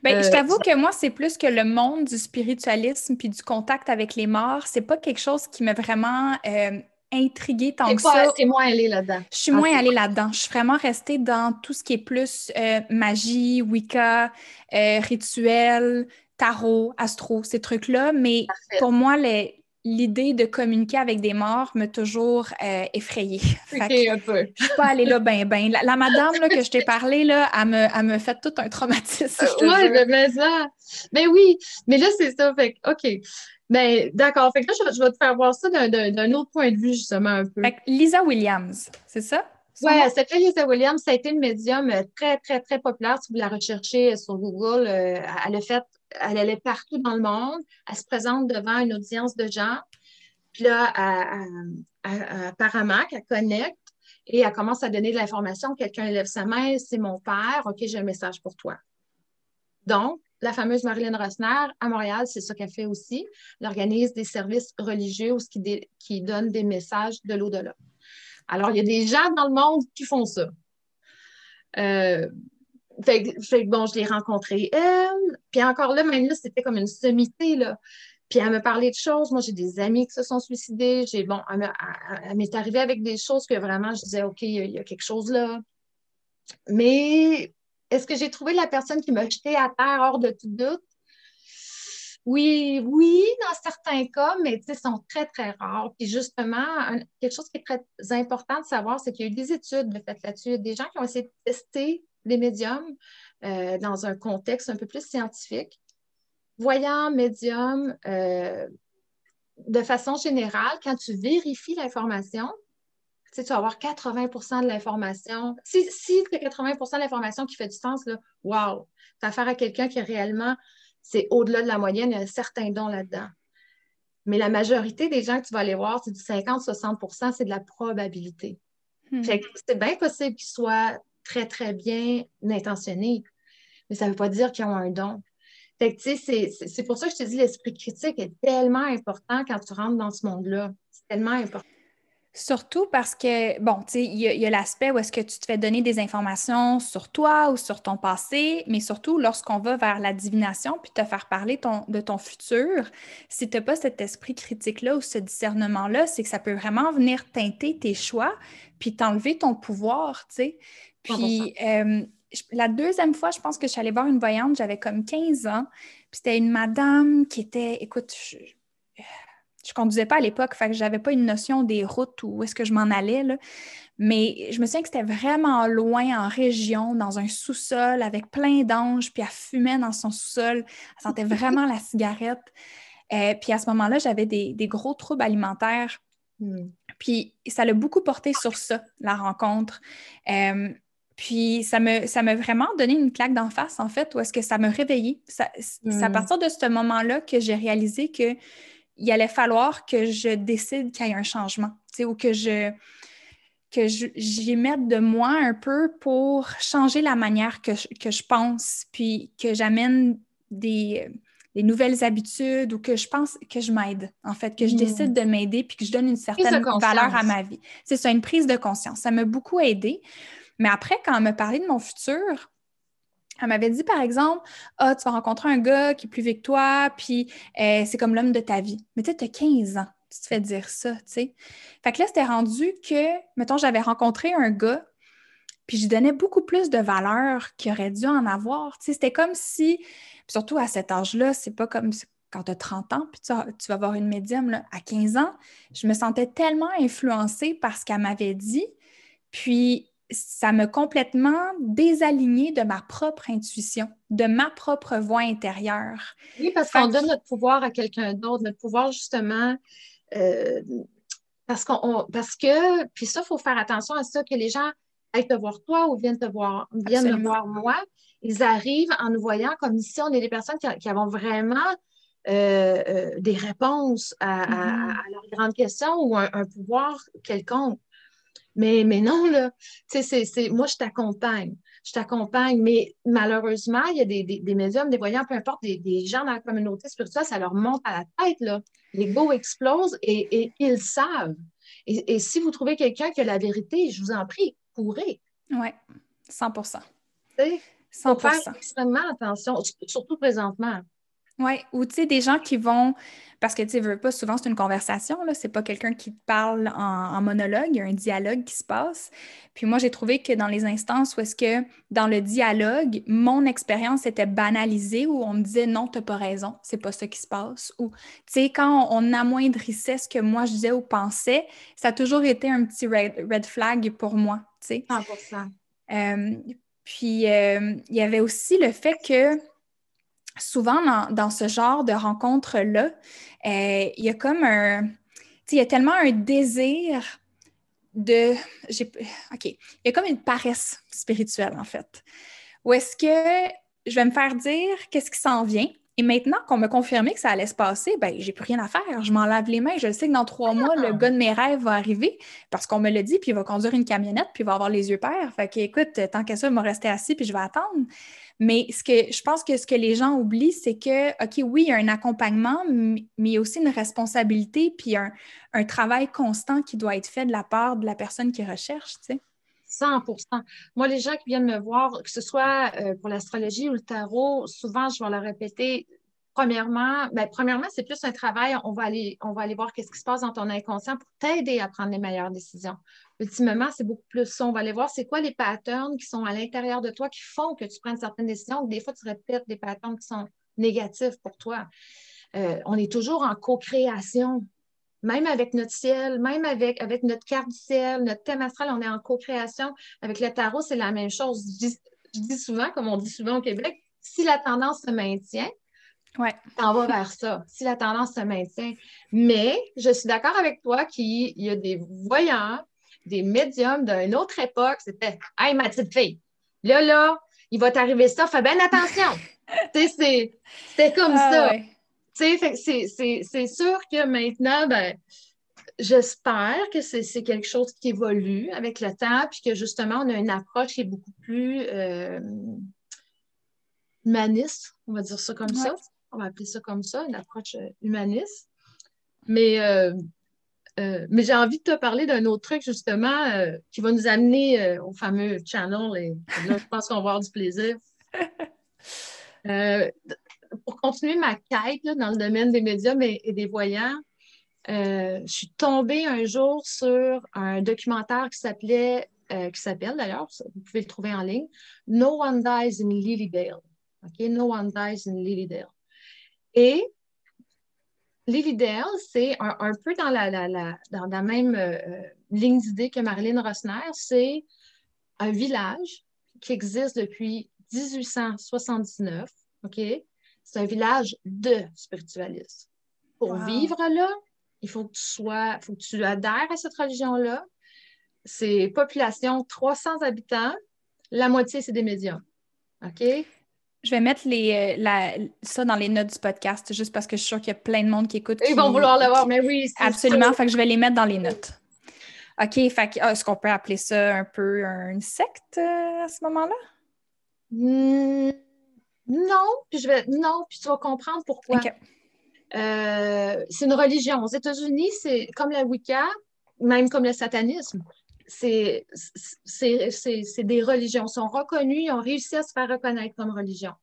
ben, je euh, t'avoue que moi, c'est plus que le monde du spiritualisme puis du contact avec les morts, c'est pas quelque chose qui m'a vraiment euh, intriguée tant que ça. C'est moins allée là-dedans. Je suis moins allée là-dedans. Je suis vraiment restée dans tout ce qui est plus magie, Wicca, rituel, tarot, astro, ces trucs-là. Mais pour moi, les, l'idée de communiquer avec des morts m'a toujours euh, effrayée. un peu. Je suis pas allée là ben ben. La, madame là, que je t'ai parlé, là, elle me, elle me fait tout un traumatisme. Oui, mais ça. Mais oui, mais là, c'est ça. Fait OK. Mais d'accord. Fait que là, je, vais te faire voir ça d'un autre point de vue, justement, un peu. Fait Lisa Williams, c'est ça? Oui, c'est Lisa Williams. Ça a été une médium très, très, très populaire. Si vous la recherchez sur Google, euh, elle a fait elle allait partout dans le monde. Elle se présente devant une audience de gens. Puis là, apparemment, qu'elle connecte et elle commence à donner de l'information. Quelqu'un lève sa main, c'est mon père. OK, j'ai un message pour toi. Donc, la fameuse Marilyn Rossner, à Montréal, c'est ça qu'elle fait aussi. Elle organise des services religieux qui, qui donnent des messages de l'au-delà. Alors, il y a des gens dans le monde qui font ça. Euh, bon, je l'ai rencontrée, elle. Puis encore là, même là, c'était comme une sommité, là. Puis elle me parlait de choses. Moi, j'ai des amis qui se sont suicidés. Bon, elle, m'est arrivée avec des choses que vraiment, je disais, OK, il y, a quelque chose là. Mais est-ce que j'ai trouvé la personne qui m'a jeté à terre hors de tout doute? Oui, oui, dans certains cas, mais ils sont très, très rares. Puis justement, quelque chose qui est très important de savoir, c'est qu'il y a eu des études de fait là-dessus. Des gens qui ont essayé de tester les médiums euh, dans un contexte un peu plus scientifique. Voyant médium, euh, de façon générale, quand tu vérifies l'information, tu vas avoir 80% de l'information. Si, si tu as 80% de l'information qui fait du sens, là, wow! Tu as affaire à quelqu'un qui réellement, c'est au-delà de la moyenne, il y a un certain don là-dedans. Mais la majorité des gens que tu vas aller voir, c'est du 50-60% c'est de la probabilité. Hmm. c'est bien possible qu'ils soient très, très bien intentionnés, mais ça ne veut pas dire qu'ils ont un don. c'est pour ça que je te dis, l'esprit critique est tellement important quand tu rentres dans ce monde-là. C'est tellement important. Surtout parce que, bon, tu sais, il y a, l'aspect où est-ce que tu te fais donner des informations sur toi ou sur ton passé, mais surtout lorsqu'on va vers la divination puis te faire parler ton, de ton futur, si tu n'as pas cet esprit critique-là ou ce discernement-là, c'est que ça peut vraiment venir teinter tes choix puis t'enlever ton pouvoir, tu sais. Puis euh, la deuxième fois, je pense que je suis allée voir une voyante, j'avais comme 15 ans. Puis c'était une madame qui était, écoute, je, je conduisais pas à l'époque, fait que j'avais pas une notion des routes ou où est-ce que je m'en allais. Là. Mais je me souviens que c'était vraiment loin en région, dans un sous-sol avec plein d'anges, puis elle fumait dans son sous-sol. Elle sentait vraiment la cigarette. Euh, puis à ce moment-là, j'avais des, gros troubles alimentaires. Hmm. Puis ça l'a beaucoup porté sur ça, la rencontre. Euh, puis ça me ça m'a vraiment donné une claque d'en face, en fait, où est-ce que ça m'a réveillée. C'est à hmm. partir de ce moment-là que j'ai réalisé que il allait falloir que je décide qu'il y ait un changement, ou que je que j'y mette de moi un peu pour changer la manière que je, que je pense, puis que j'amène des, des, nouvelles habitudes ou que je pense que je m'aide, en fait, que je hmm. décide de m'aider puis que je donne une certaine valeur à ma vie. C'est ça, une prise de conscience. Ça m'a beaucoup aidé. Mais après, quand elle me parlait de mon futur, elle m'avait dit, par exemple, Ah, tu vas rencontrer un gars qui est plus vieux que toi, puis euh, c'est comme l'homme de ta vie. Mais tu sais, tu as 15 ans, tu te fais dire ça, tu sais. Fait que là, c'était rendu que, mettons, j'avais rencontré un gars, puis je donnais beaucoup plus de valeur qu'il aurait dû en avoir. Tu sais, c'était comme si, surtout à cet âge-là, c'est pas comme quand tu as 30 ans, puis tu, vas avoir une médium à 15 ans. Je me sentais tellement influencée par ce qu'elle m'avait dit. Puis ça m'a complètement désaligné de ma propre intuition, de ma propre voix intérieure. Oui, parce qu'on donne notre pouvoir à quelqu'un d'autre, notre pouvoir justement. Euh, parce, qu'on, parce que, puis ça, il faut faire attention à ça, que les gens aillent te voir toi ou viennent te voir, viennent me voir moi. Ils arrivent en nous voyant comme si on est des personnes qui, qui avons vraiment euh, euh, des réponses à, mm-hmm. leurs grandes questions ou un, pouvoir quelconque. Mais, mais non, là, c'est, moi, je t'accompagne. Je t'accompagne, mais malheureusement, il y a des, des, médiums, des voyants, peu importe, des, des, gens dans la communauté spirituelle, ça leur monte à la tête, là. L'ego explose et, et, ils savent. Et, et, si vous trouvez quelqu'un qui a la vérité, je vous en prie, courez. Oui, 100% Il faut faire extrêmement attention, surtout présentement. Oui, ou tu sais, des gens qui vont, parce que tu sais, veux pas, souvent c'est une conversation, là, c'est pas quelqu'un qui te parle en, monologue, il y a un dialogue qui se passe. Puis moi, j'ai trouvé que dans les instances où est-ce que dans le dialogue, mon expérience était banalisée, où on me disait non, t'as pas raison, c'est pas ça qui se passe. Ou tu sais, quand on, amoindrissait ce que moi je disais ou pensais, ça a toujours été un petit red, flag pour moi, tu sais. 100%. Euh, puis euh, il y avait aussi le fait que souvent dans, ce genre de rencontres-là, euh, il y a comme un. Il y a tellement un désir de. OK. Il y a comme une paresse spirituelle, en fait. Où est-ce que je vais me faire dire qu'est-ce qui s'en vient? Et maintenant qu'on m'a confirmé que ça allait se passer, ben j'ai plus rien à faire. Je m'en lave les mains. Je sais que dans trois mois, le ah! gars de mes rêves va arriver parce qu'on me l'a dit, puis il va conduire une camionnette, puis il va avoir les yeux pères. Fait que, écoute, tant qu'à ça, il va rester assis, puis je vais attendre. Mais ce que je pense que ce que les gens oublient, c'est que, OK, oui, il y a un accompagnement, mais il y a aussi une responsabilité, puis un, un travail constant qui doit être fait de la part de la personne qui recherche, tu sais. 100% Moi, les gens qui viennent me voir, que ce soit euh, pour l'astrologie ou le tarot, souvent, je vais leur répéter, premièrement, ben, premièrement, c'est plus un travail, on va aller, on va aller voir qu'est-ce qui se passe dans ton inconscient pour t'aider à prendre les meilleures décisions. Ultimement, c'est beaucoup plus ça. On va aller voir c'est quoi les patterns qui sont à l'intérieur de toi qui font que tu prennes certaines décisions. Des fois, tu répètes des patterns qui sont négatifs pour toi. Euh, on est toujours en co-création. Même avec notre ciel, même avec, avec notre carte du ciel, notre thème astral, on est en co-création. Avec le tarot, c'est la même chose. Je dis, souvent, comme on dit souvent au Québec, si la tendance se maintient, Ouais. T'en vas vers ça, si la tendance se maintient. Mais je suis d'accord avec toi qu'il y a des voyants, des médiums d'une autre époque. C'était Hey, ma petite fille, là, là, il va t'arriver ça, fais bien attention. c'était comme ah ça. c'est sûr que maintenant, ben, j'espère que c'est quelque chose qui évolue avec le temps, puis que justement, on a une approche qui est beaucoup plus euh, humaniste, on va dire ça comme ça on va appeler ça comme ça, une approche euh, humaniste. Mais, euh, euh, mais j'ai envie de te parler d'un autre truc, justement, qui va nous amener au fameux channel. Et là, je pense qu'on va avoir du plaisir. pour continuer ma quête dans le domaine des médias et, des voyants, je suis tombée un jour sur un documentaire qui s'appelait, qui s'appelle d'ailleurs, vous pouvez le trouver en ligne, No One Dies in Lilydale. OK? No One Dies in Lilydale. Et l'idéal, c'est un, peu dans la, dans la même euh, ligne d'idée que Marilyn Rossner, c'est un village qui existe depuis 1879. OK? C'est un village de spiritualistes. Pour vivre là, il faut que tu sois, faut que tu adhères à cette religion-là. C'est population 300 habitants, la moitié, c'est des médiums. OK? Je vais mettre les, euh, ça dans les notes du podcast, juste parce que je suis sûre qu'il y a plein de monde qui écoute. Ils vont vouloir l'avoir, mais oui. Absolument, fait que je vais les mettre dans les notes. OK, fait que, ah, est-ce qu'on peut appeler ça un peu une secte euh, à ce moment-là? Hmm, non, puis je vais, non, puis tu vas comprendre pourquoi. Euh, c'est une religion. Aux États-Unis, c'est comme la Wicca, même comme le satanisme. C'est des religions. Ils sont reconnus, ils ont réussi à se faire reconnaître comme religion.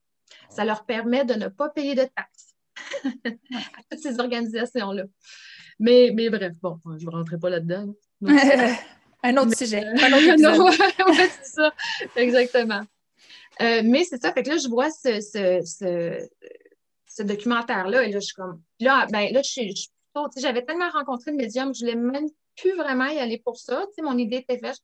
Ça leur permet de ne pas payer de taxes à toutes ces organisations-là. Mais, mais bref, bon, je ne rentrerai pas là-dedans. un autre sujet. Euh, un autre c'est ça, exactement. Euh, mais c'est ça, fait que là, je vois ce, ce, ce, documentaire-là, et là, je suis comme. Là, ben, là, je suis, j'avais tellement rencontré de médiums, je voulais même plus vraiment y aller pour ça. Tu sais, mon idée était faite.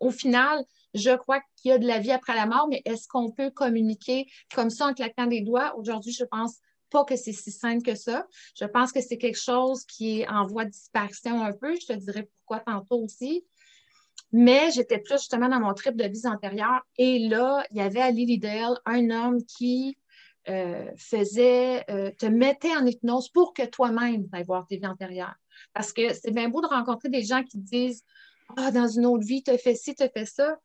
Au final, je crois qu'il y a de la vie après la mort, mais est-ce qu'on peut communiquer comme ça en claquant des doigts? Aujourd'hui, je pense pas que c'est si simple que ça. Je pense que c'est quelque chose qui est en voie de disparition un peu. Je te dirais pourquoi tantôt aussi. Mais j'étais plus justement dans mon trip de vie antérieure. Et là, il y avait à Lilydale un homme qui euh, faisait, euh, te mettait en hypnose pour que toi-même ailles voir tes vies antérieures. Parce que c'est bien beau de rencontrer des gens qui disent Ah, dans une autre vie, tu as fait ci, tu as fait ça.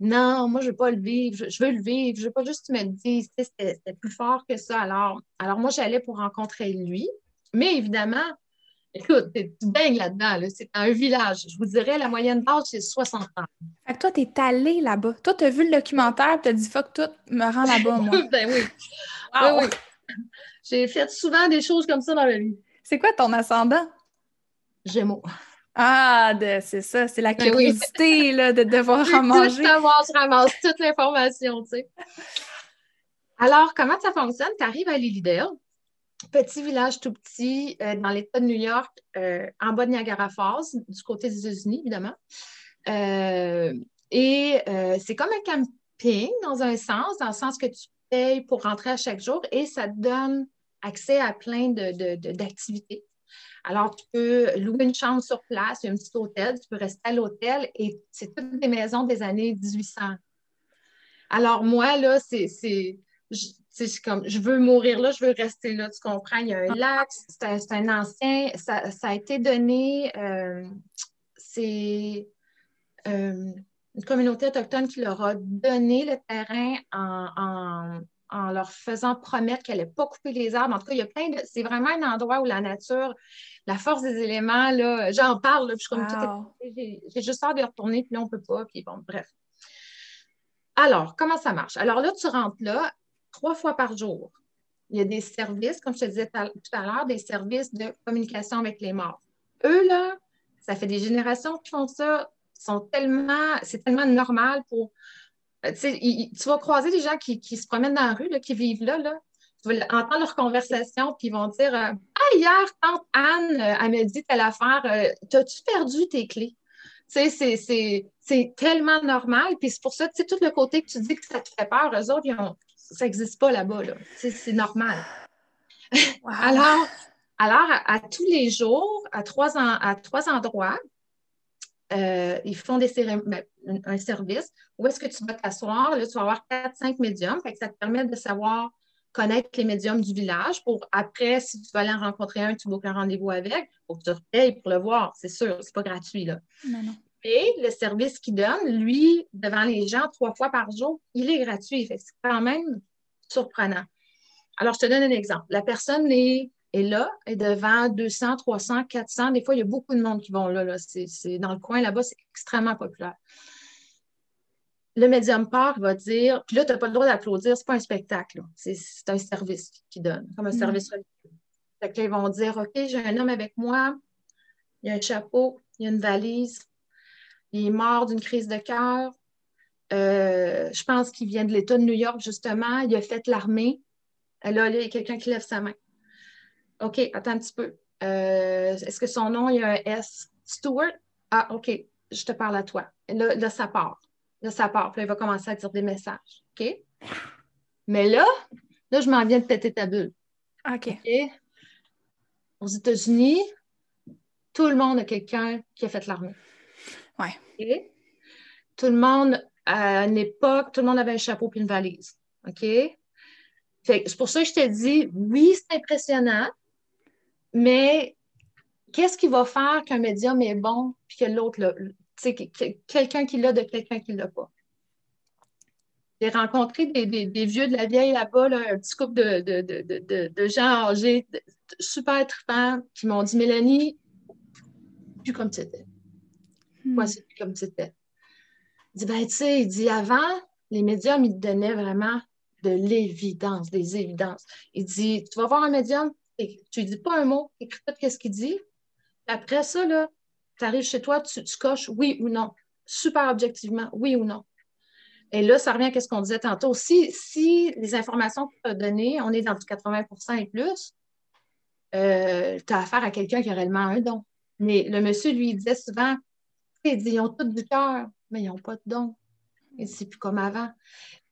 Non, moi, je ne veux pas le vivre, je, veux le vivre, je ne veux pas juste me dire, c'était plus fort que ça. Alors, alors moi, j'allais pour rencontrer lui. Mais évidemment, écoute, tu baignes là-dedans, c'est un village. Je vous dirais, la moyenne d'âge, c'est 60 ans. Fait que toi, tu es allé là-bas. Toi, tu as vu le documentaire, tu as dit, fuck tout, me rends là-bas, moi. ben oui. oui, oui. J'ai fait souvent des choses comme ça dans la vie. C'est quoi ton ascendant? Gémeaux. Ah, c'est ça, c'est la ben curiosité là, de devoir en manger. je ramasse toute l'information, tu sais. Alors, comment ça fonctionne? Tu arrives à Lilydale, petit village tout petit euh, dans l'État de New York, euh, en bas de Niagara Falls, du côté des États-Unis, évidemment. Euh, et c'est comme un camping dans un sens, dans le sens que tu payes pour rentrer à chaque jour et ça te donne accès à plein d'activités. Alors, tu peux louer une chambre sur place, un petit hôtel, tu peux rester à l'hôtel et c'est toutes des maisons des années 1800. Alors, moi, là, c'est comme je veux mourir là, je veux rester là, tu comprends? Il y a un lac, c'est un, ancien, ça, a été donné, euh, c'est euh, une communauté autochtone qui leur a donné le terrain en, en leur faisant promettre qu'elle n'allait pas couper les arbres. En tout cas, il y a plein de. C'est vraiment un endroit où la nature, la force des éléments, là, j'en parle, puis je suis comme J'ai juste hâte de retourner, puis là, on ne peut pas, puis bon, bref. Alors, comment ça marche? Alors là, tu rentres là trois fois par jour. Il y a des services, comme je te disais tout à l'heure, des services de communication avec les morts. Eux, là, ça fait des générations qui font ça, sont tellement, c'est tellement normal pour euh, tu vas croiser des gens qui, se promènent dans la rue, qui vivent là, là. Tu vas entendre leur conversation, puis ils vont dire euh, Ah, hier, tante Anne, euh, elle m'a dit telle affaire, t'as-tu perdu tes clés? Tu sais, c'est tellement normal. Puis c'est pour ça, tu sais, tout le côté que tu dis que ça te fait peur, eux autres, ça n'existe pas là-bas. Là. C'est normal. alors, alors à, tous les jours, à trois, à trois endroits, euh, ils font des ben, un service. Où est-ce que tu vas t'asseoir? Là, tu vas avoir 4-5 médiums. ça te permet de savoir connaître les médiums du village pour après, si tu veux aller en rencontrer un, tu boucles un rendez-vous avec, pour que tu repayes pour le voir. C'est sûr, c'est pas gratuit. Là. Et le service qu'il donne, lui, devant les gens, trois fois par jour, il est gratuit. c'est quand même surprenant. Alors, je te donne un exemple. La personne est et là, est devant 200, 300, 400. Des fois, il y a beaucoup de monde qui vont là. C'est, dans le coin là-bas, c'est extrêmement populaire. Le médium part va dire, puis là, tu n'as pas le droit d'applaudir, c'est pas un spectacle. C'est, un service qu'il donne, comme un mm. service religieux. Fait ils vont dire, OK, j'ai un homme avec moi, il y a un chapeau, il y a une valise, il est mort d'une crise de cœur. Euh, je pense qu'il vient de l'État de New York, justement. Il a fait l'armée. Là, là, il y a quelqu'un qui lève sa main. OK, attends un petit peu. Euh, est-ce que son nom, il y a un S? Stewart? Ah, OK, je te parle à toi. Là, là ça part. Là, ça part. Puis là, il va commencer à dire des messages. OK? Mais là, là, je m'en viens de péter ta bulle. OK. Aux États-Unis, tout le monde a quelqu'un qui a fait l'armée. Oui. Tout le monde, à une époque, tout le monde avait un chapeau puis une valise. OK? C'est pour ça que je te dis, oui, c'est impressionnant, mais qu'est-ce qui va faire qu'un médium est bon puis que l'autre l'a? Quelqu'un qui l'a de quelqu'un qui ne l'a pas? J'ai rencontré des, vieux de la vieille là-bas, un petit couple de, gens âgés, super trippants, qui m'ont dit Mélanie, plus comme c'était. Moi, hmm. c'est plus comme c'était. Il dit, ben, tu sais, il dit avant, les médiums, ils te donnaient vraiment de l'évidence, des évidences. Il dit, tu vas voir un médium, tu ne dis pas un mot, écris tout ce qu'il dit. Après ça, tu arrives chez toi, tu, coches oui ou non. Super objectivement, oui ou non. Et là, ça revient à ce qu'on disait tantôt. Si, si les informations que tu as données, on est dans du 80% et plus, euh, tu as affaire à quelqu'un qui a réellement un don. Mais le monsieur, lui, disait souvent, ils ont tout du cœur, mais ils n'ont pas de don. Et c'est plus comme avant.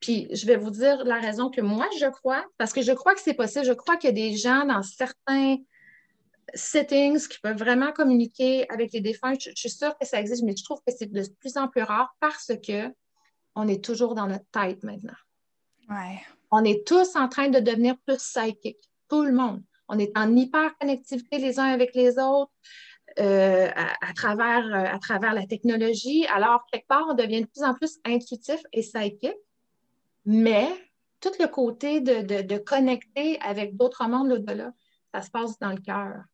Puis je vais vous dire la raison que moi, je crois, parce que je crois que c'est possible. Je crois qu'il y a des gens dans certains settings qui peuvent vraiment communiquer avec les défunts. Je, suis sûre que ça existe, mais je trouve que c'est de plus en plus rare parce que on est toujours dans notre tête maintenant. Ouais. On est tous en train de devenir plus psychique, tout le monde. On est en hyper connectivité les uns avec les autres. Euh, à, travers, euh, à travers la technologie. Alors, quelque part, on devient de plus en plus intuitif et psychique, mais tout le côté de, de, connecter avec d'autres mondes au-delà, ça se passe dans le cœur.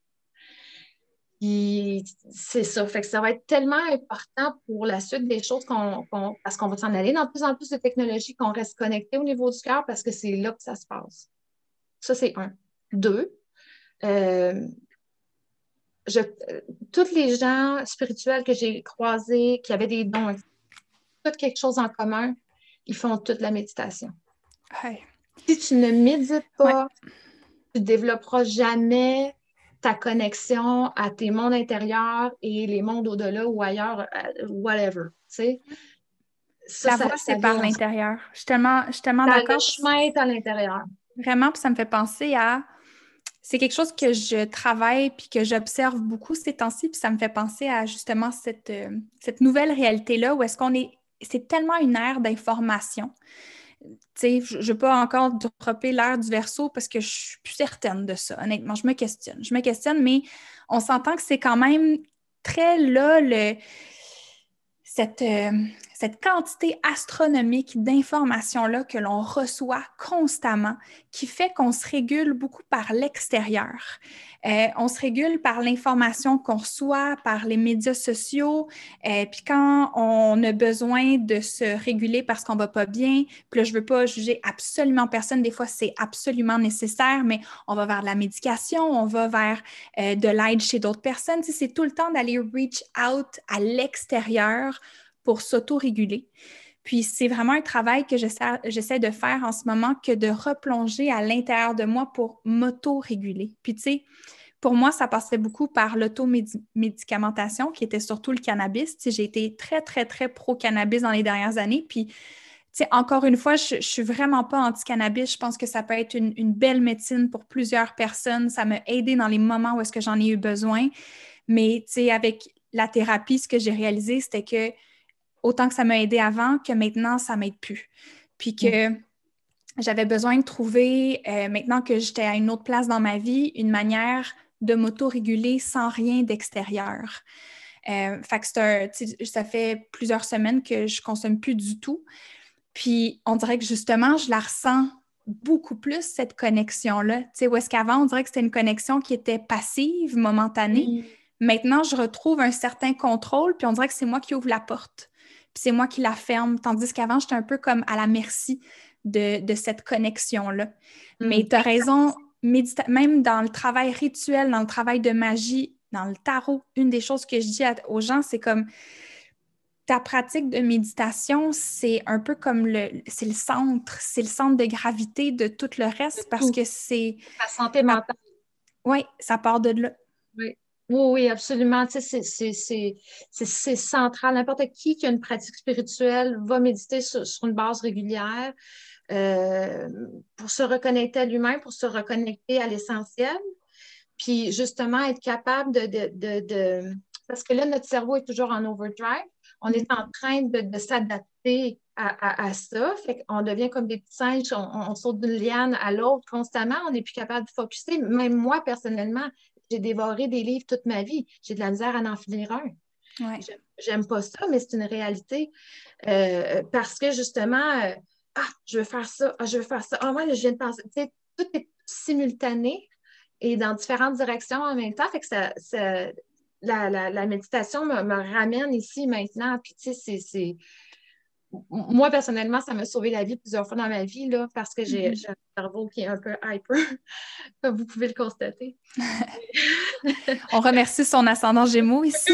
C'est ça. Fait que ça va être tellement important pour la suite des choses qu'on, parce qu'on va s'en aller dans de plus en plus de technologies, qu'on reste connecté au niveau du cœur parce que c'est là que ça se passe. Ça, c'est un. Deux, euh, je, tous les gens spirituels que j'ai croisés, qui avaient des dons, tout quelque chose en commun, ils font toute la méditation. Si tu ne médites pas, tu ne développeras jamais ta connexion à tes mondes intérieurs et les mondes au-delà ou ailleurs, euh, whatever. Tu sais. la voix, c'est par l'intérieur. Je suis tellement, tellement d'accord. Le chemin est à l'intérieur. Vraiment, puis ça me fait penser à c'est quelque chose que je travaille puis que j'observe beaucoup ces temps-ci, puis ça me fait penser à justement cette, euh, nouvelle réalité-là où est-ce qu'on est. C'est tellement une ère d'information. Tu sais, je ne veux pas encore dropper l'ère du verso parce que je suis plus certaine de ça. Honnêtement, je me questionne. Je me questionne, mais on s'entend que c'est quand même très là le, cette, euh, cette quantité astronomique d'informations-là que l'on reçoit constamment, qui fait qu'on se régule beaucoup par l'extérieur. Euh, on se régule par l'information qu'on reçoit, par les médias sociaux. Euh, puis quand on a besoin de se réguler parce qu'on va pas bien, puis là, je veux pas juger absolument personne. Des fois, c'est absolument nécessaire, mais on va vers la médication, on va vers euh, de l'aide chez d'autres personnes. c'est tout le temps d'aller reach out à l'extérieur pour s'auto-réguler. Puis c'est vraiment un travail que j'essaie de faire en ce moment que de replonger à l'intérieur de moi pour m'auto-réguler. Puis tu sais, pour moi, ça passait beaucoup par l'automédicamentation, qui était surtout le cannabis. J'ai été très, très, très pro-cannabis dans les dernières années. Puis, encore une fois, je ne suis vraiment pas anti-cannabis. Je pense que ça peut être une, belle médecine pour plusieurs personnes. Ça m'a aidé dans les moments où est-ce que j'en ai eu besoin. Mais, avec la thérapie, ce que j'ai réalisé, c'était que autant que ça m'a aidé avant, que maintenant, ça m'aide plus. Puis que j'avais besoin de trouver, euh, maintenant que j'étais à une autre place dans ma vie, une manière de m'auto-réguler sans rien d'extérieur. Euh, fait que ça fait plusieurs semaines que je consomme plus du tout. Puis on dirait que justement, je la ressens beaucoup plus, cette connexion-là. Tu sais, où est-ce qu'avant, on dirait que c'était une connexion qui était passive, momentanée. Maintenant, je retrouve un certain contrôle, puis on dirait que c'est moi qui ouvre la porte c'est moi qui la ferme. Tandis qu'avant, j'étais un peu comme à la merci de, cette connexion-là. Mais mm. tu as raison, même dans le travail rituel, dans le travail de magie, dans le tarot, une des choses que je dis aux gens, c'est comme ta pratique de méditation, c'est un peu comme le, c'est le centre, c'est le centre de gravité de tout le reste parce que c'est... La santé mentale. Oui, ça part de là. Oui. Oui, oui, absolument. c'est central. N'importe qui qui a une pratique spirituelle va méditer sur, une base régulière euh, pour se reconnecter à lui-même, pour se reconnecter à l'essentiel. Puis justement, être capable de, Parce que là, notre cerveau est toujours en overdrive. On est en train de, s'adapter à, à, ça. Fait qu'on devient comme des petits singes, on, on saute d'une liane à l'autre constamment. On n'est plus capable de focuser. Même moi, personnellement, j'ai dévoré des livres toute ma vie. J'ai de la misère à en finir un. J'aime pas ça, mais c'est une réalité. Euh, parce que justement, euh, ah, je veux faire ça, ah, je veux faire ça. Ah, moi, je viens de penser. tout est simultané et dans différentes directions en même temps. Fait que ça, la, méditation me, me, ramène ici maintenant. Puis, tu sais, c'est moi, personnellement, ça m'a sauvé la vie plusieurs fois dans ma vie, là, parce que j'ai mm-hmm. un cerveau qui est un peu hyper, comme vous pouvez le constater. On remercie son ascendant Gémeaux ici.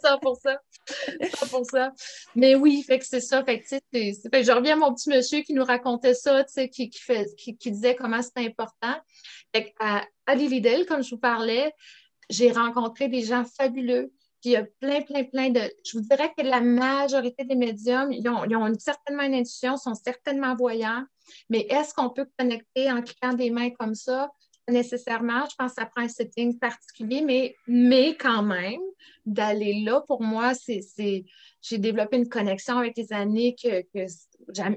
100 pour ça. 100 pour ça. Mais oui, fait que c'est ça. Fait que, fait je reviens à mon petit monsieur qui nous racontait ça, qui, qui, qui, disait comment c'était important. Fait à, à comme je vous parlais, j'ai rencontré des gens fabuleux. Puis il y a plein, plein, plein de. Je vous dirais que la majorité des médiums, ils ont, ils ont certainement une intuition, sont certainement voyants. Mais est-ce qu'on peut connecter en cliquant des mains comme ça? nécessairement. Je pense que ça prend un setting particulier, mais, mais quand même, d'aller là, pour moi, c'est, j'ai développé une connexion avec les années que,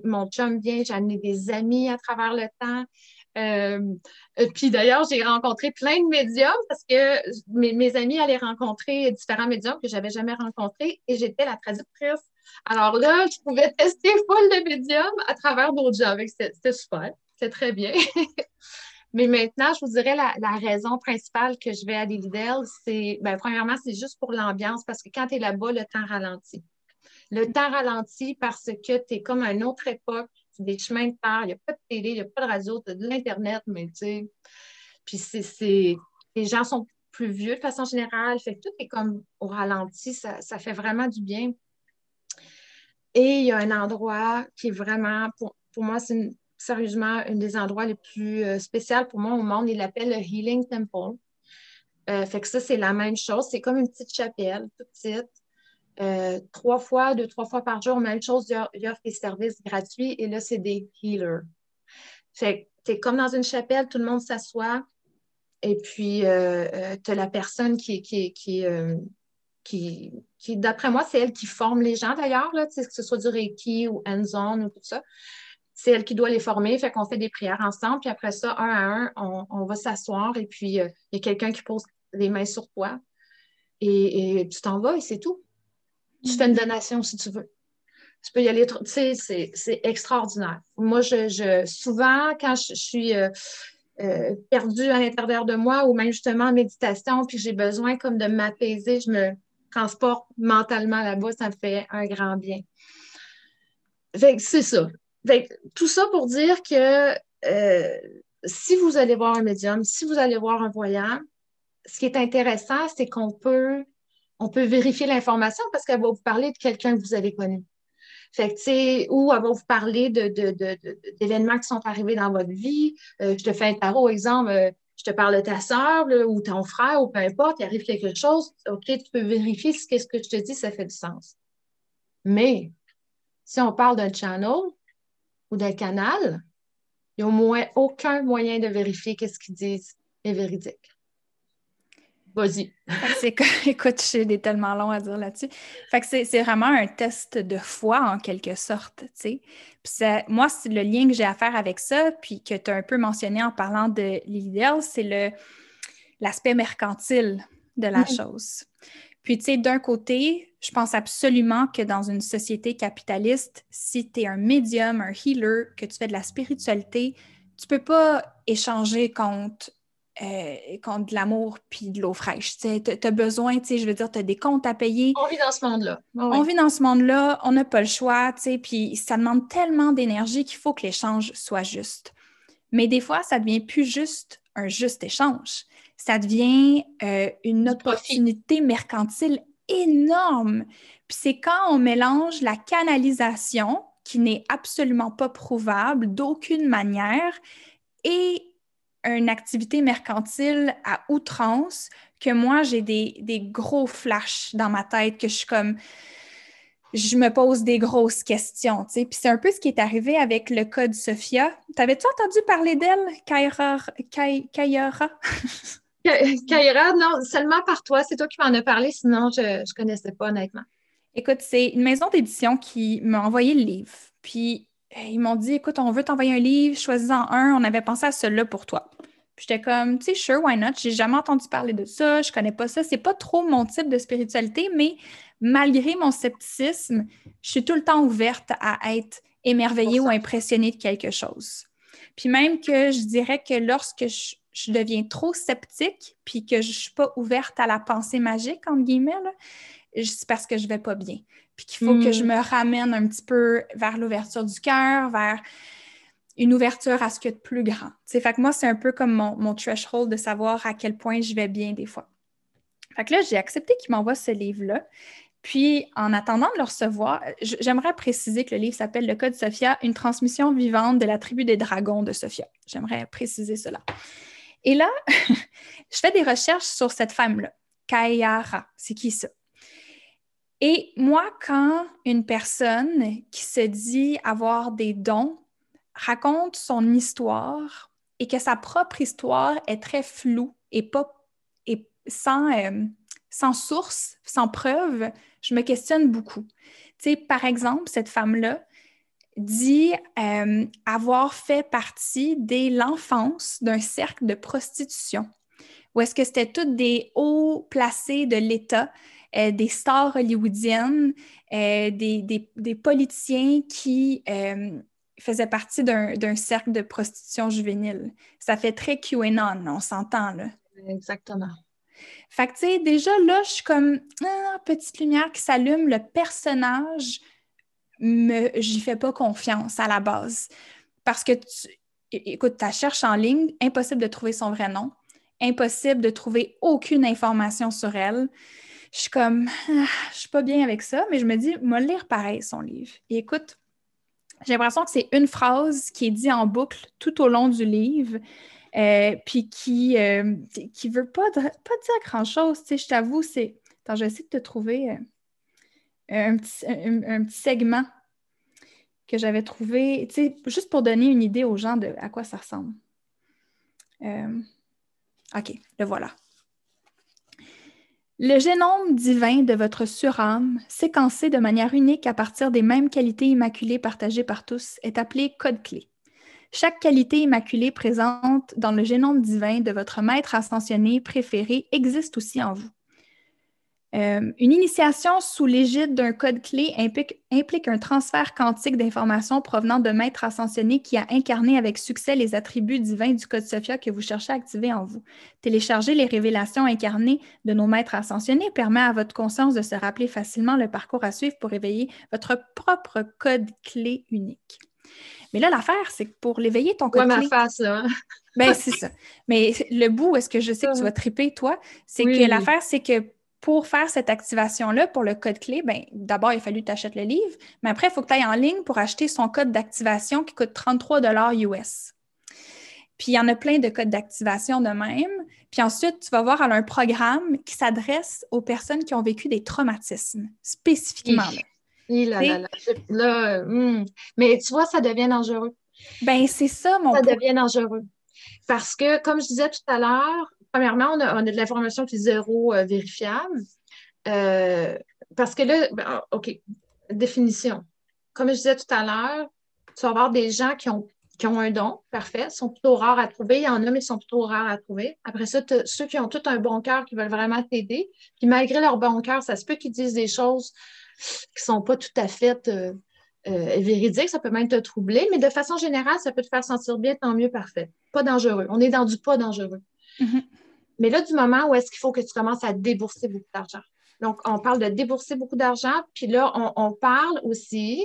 mon chum vient, j'ai amené des amis à travers le temps. Euh, puis d'ailleurs, j'ai rencontré plein de médiums parce que mes, amis allaient rencontrer différents médiums que je n'avais jamais rencontrés et j'étais la traductrice. Alors là, je pouvais tester full de médiums à travers d'autres gens. C'était super, c'était très bien. Mais maintenant, je vous dirais la, raison principale que je vais à Lilydale, c'est, ben, premièrement, c'est juste pour l'ambiance parce que quand tu es là-bas, le temps ralentit. Le temps ralentit parce que tu es comme à une autre époque, des chemins de terre, il n'y a pas de télé, il n'y a pas de radio, tu as de l'Internet, mais tu sais. Puis c'est, les gens sont plus vieux de façon générale, fait que tout est comme au ralenti, ça, ça fait vraiment du bien. Et il y a un endroit qui est vraiment, pour, pour moi, c'est sérieusement un des endroits les plus euh, spéciaux pour moi au monde. Il l'appelle le Healing Temple. Euh, fait que ça, c'est la même chose. C'est comme une petite chapelle, toute petite. Euh, trois fois, deux, trois fois par jour, même chose, il offre des services gratuits et là, c'est des healers. Fait es comme dans une chapelle, tout le monde s'assoit et puis tu as la personne qui, qui, qui, qui, qui d'après moi, c'est elle qui forme les gens d'ailleurs, que ce soit du Reiki ou hands-on ou tout ça c'est elle qui doit les former. Fait qu'on fait des prières ensemble. Puis après ça, un à un, on, va s'asseoir et puis euh, il y a quelqu'un qui pose les mains sur toi. Et, tu t'en vas et c'est tout. Tu fais une donation si tu veux. Tu peux y aller. Tu sais, c'est extraordinaire. Moi, je, souvent, quand je, suis euh, euh, perdue à l'intérieur de moi ou même justement en méditation, puis j'ai besoin comme de m'apaiser, je me transporte mentalement là-bas, ça me fait un grand bien. Fait c'est ça tout ça pour dire que euh, si vous allez voir un médium, si vous allez voir un voyant, ce qui est intéressant, c'est qu'on peut, on peut vérifier l'information parce qu'elle va vous parler de quelqu'un que vous avez connu. Fait que, ou elle va vous parler d'événements qui sont arrivés dans votre vie. Euh, je te fais un tarot, exemple, euh, je te parle de ta soeur ou ton frère ou peu importe, il arrive quelque chose. OK, tu peux vérifier si ce que je te dis, ça fait du sens. Mais si on parle d'un channel, ou d'un canal, il n'y a au moins aucun moyen de vérifier que ce qu'ils disent est véridique. Vas-y. écoute, j'ai tellement long à dire là-dessus. Fait que c'est vraiment un test de foi en quelque sorte, tu sais. moi, le lien que j'ai à faire avec ça, puis que tu as un peu mentionné en parlant de l'idéal, c'est l'aspect mercantile de la chose. Puis, tu sais, d'un côté, je pense absolument que dans une société capitaliste, si tu es un médium, un healer, que tu fais de la spiritualité, tu peux pas échanger contre, euh, contre de l'amour puis de l'eau fraîche. Tu as besoin, tu sais, je veux dire, tu as des comptes à payer. On vit dans ce monde-là. On vit dans ce monde-là, on n'a pas le choix, tu sais, puis ça demande tellement d'énergie qu'il faut que l'échange soit juste. Mais des fois, ça devient plus juste un juste échange ça devient euh, une opportunité mercantile énorme. Puis c'est quand on mélange la canalisation, qui n'est absolument pas prouvable d'aucune manière, et une activité mercantile à outrance, que moi, j'ai des, des, gros flashs dans ma tête, que je suis comme je me pose des grosses questions. Puis c'est un peu ce qui est arrivé avec le code Sophia. T'avais-tu entendu parler d'elle, Kaira? Kaira, non, seulement par toi. C'est toi qui m'en as parlé, sinon je ne connaissais pas honnêtement. Écoute, c'est une maison d'édition qui m'a envoyé le livre. Puis euh, ils m'ont dit écoute, on veut t'envoyer un livre, choisis-en un. On avait pensé à celui-là pour toi. Puis j'étais comme, tu sais, sure, why not? J'ai jamais entendu parler de ça, je connais pas ça. C'est pas trop mon type de spiritualité, mais malgré mon scepticisme, je suis tout le temps ouverte à être émerveillée ou impressionnée de quelque chose. Puis même que je dirais que lorsque je, je deviens trop sceptique, puis que je ne suis pas ouverte à la pensée magique, entre guillemets, c'est parce que je ne vais pas bien. Puis qu'il faut que je hmm. me ramène un petit peu vers l'ouverture du cœur, vers une ouverture à ce qu'il y a de plus grand. Fait que moi, c'est un peu comme mon, mon, threshold de savoir à quel point je vais bien des fois. Fait que là, j'ai accepté qu'il m'envoie ce livre-là. Puis, en attendant de le recevoir, j'aimerais préciser que le livre s'appelle Le Code Sophia, une transmission vivante de la tribu des dragons de Sophia. J'aimerais préciser cela. Et là, je fais des recherches sur cette femme-là, Kayara. C'est qui ça? Et moi, quand une personne qui se dit avoir des dons raconte son histoire et que sa propre histoire est très floue et, pas, et sans, euh, sans source, sans preuve, je me questionne beaucoup. Tu sais, par exemple, cette femme-là dit euh, avoir fait partie dès l'enfance d'un cercle de prostitution, où est-ce que c'était toutes des hauts placés de l'État, euh, des stars hollywoodiennes, euh, des, des, politiciens qui faisaient partie d'un cercle de prostitution juvénile. Ça fait très QAnon, on s'entend, là. Exactement. Fait que, tu sais, déjà là, je suis comme, ah, petite lumière qui s'allume, le personnage, me, j'y fais pas confiance à la base. Parce que, tu, écoute, tu cherches en ligne, impossible de trouver son vrai nom, impossible de trouver aucune information sur elle. Je suis comme, ah, je suis pas bien avec ça, mais je me dis, moi, lire pareil son livre. Et écoute, j'ai l'impression que c'est une phrase qui est dit en boucle tout au long du livre. Euh, puis qui euh, qui veut pas, pas dire grand-chose. Je t'avoue, c'est... Attends, je vais essayer de te trouver euh, un, petit, un, petit, segment que j'avais trouvé, juste pour donner une idée aux gens de à quoi ça ressemble. OK, le voilà. Le génome divin de votre surâme, séquencé de manière unique à partir des mêmes qualités immaculées partagées par tous, est appelé code clé. Chaque qualité immaculée présente dans le génome divin de votre maître ascensionné préféré existe aussi en vous. Euh, une initiation sous l'égide d'un code clé implique, un transfert quantique d'informations provenant de maître ascensionné qui a incarné avec succès les attributs divins du code Sophia que vous cherchez à activer en vous. Télécharger les révélations incarnées de nos maîtres ascensionnés permet à votre conscience de se rappeler facilement le parcours à suivre pour éveiller votre propre code clé unique. Mais là, l'affaire, c'est que pour l'éveiller, ton code ma face, là. ben, c'est ça. Mais le bout, est-ce que je sais que tu vas triper, toi, c'est que l'affaire, c'est que pour faire cette activation-là, pour le code clé, ben, d'abord, il a fallu que tu achètes le livre, mais après, il faut que tu ailles en ligne pour acheter son code d'activation qui coûte 33 US. Puis il y en a plein de codes d'activation de même. Puis ensuite, tu vas voir un programme qui s'adresse aux personnes qui ont vécu des traumatismes, spécifiquement. Hmm. Mais tu vois, ça devient dangereux. Ben, c'est ça, mon Ça devient dangereux. Parce que, comme je disais tout à l'heure, premièrement, on a, de l'information qui est zéro euh, vérifiable. Euh, parce que là, ben, ah, OK, définition. Comme je disais tout à l'heure, tu vas avoir des gens qui ont, qui ont un don, parfait, sont plutôt rares à trouver. Il y en a, mais ils sont plutôt rares à trouver. Après ça, ceux qui ont tout un bon cœur, qui veulent vraiment t'aider. Puis malgré leur bon cœur, ça se peut qu'ils disent des choses qui ne sont pas tout à fait euh, véridiques. Ça peut même te troubler, mais de façon générale, ça peut te faire sentir bien, tant mieux, parfait. Pas dangereux. On est dans du pas dangereux. Mm-hmm. Mais là, du moment où est-ce qu'il faut que tu commences à débourser beaucoup d'argent. Donc, on parle de débourser beaucoup d'argent, puis là, on parle aussi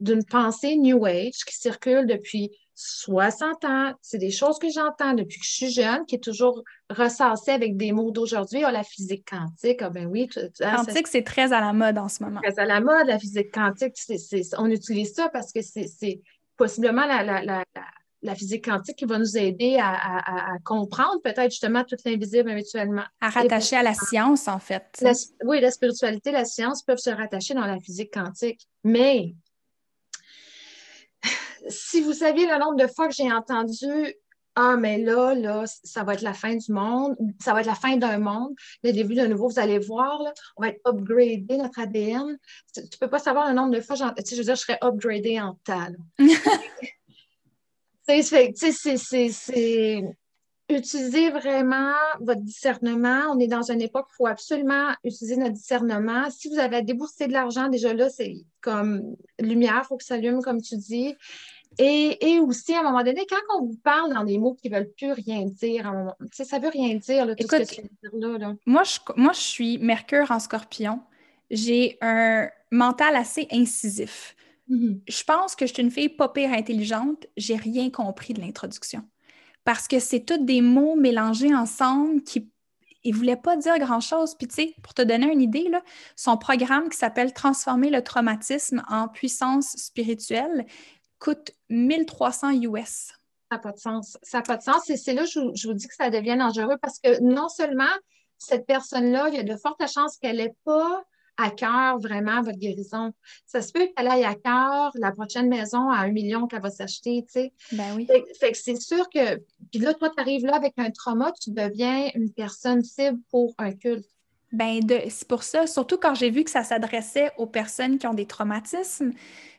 d'une pensée New Age qui circule depuis 60 ans. C'est des choses que j'entends depuis que je suis jeune, qui est toujours ressassée avec des mots d'aujourd'hui. Ah, la physique quantique, ah ben oui. Quantique, c'est très à la mode en ce moment. Très à la mode, la physique quantique. on utilise ça parce que c'est possiblement la, physique quantique qui va nous aider à, comprendre peut-être justement tout l'invisible habituellement. À rattacher à la science, en fait. oui, la spiritualité, la science peuvent se rattacher dans la physique quantique. Mais si vous saviez le nombre de fois que j'ai entendu ah, mais là, là, ça va être la fin du monde, ça va être la fin d'un monde, le début d'un nouveau, vous allez voir, là, on va être upgradé notre ADN. Tu ne peux pas savoir le nombre de fois, tu sais, je veux dire, je serais upgradé en tal. c'est utiliser vraiment votre discernement. On est dans une époque où il faut absolument utiliser notre discernement. Si vous avez déboursé de l'argent, déjà là, c'est comme lumière, il faut que ça allume, comme tu dis. Et, aussi, à un moment donné, quand on vous parle dans des mots qui ne veulent plus rien dire, ça ne veut rien dire, tout ce que tu dire là. Moi, je, moi, je suis Mercure en scorpion. J'ai un mental assez incisif. Mm-hmm. Je pense que je suis une fille pas pire intelligente. J'ai rien compris de l'introduction. Parce que c'est tous des mots mélangés ensemble qui ne voulaient pas dire grand-chose. Puis, tu sais, pour te donner une idée, là, son programme qui s'appelle Transformer le traumatisme en puissance spirituelle, coûte 1300 US. Ça n'a pas de sens. Ça n'a pas de sens. Et c'est là que je, je, vous dis que ça devient dangereux parce que non seulement cette personne-là, il y a de fortes chances qu'elle n'ait pas à cœur vraiment votre guérison. Ça se peut qu'elle aille à cœur la prochaine maison à un million qu'elle va s'acheter, tu sais. Ben oui. Fait, que c'est sûr que, puis là, toi, tu arrives là avec un trauma, tu deviens une personne cible pour un culte. Ben, c'est pour ça, surtout quand j'ai vu que ça s'adressait aux personnes qui ont des traumatismes,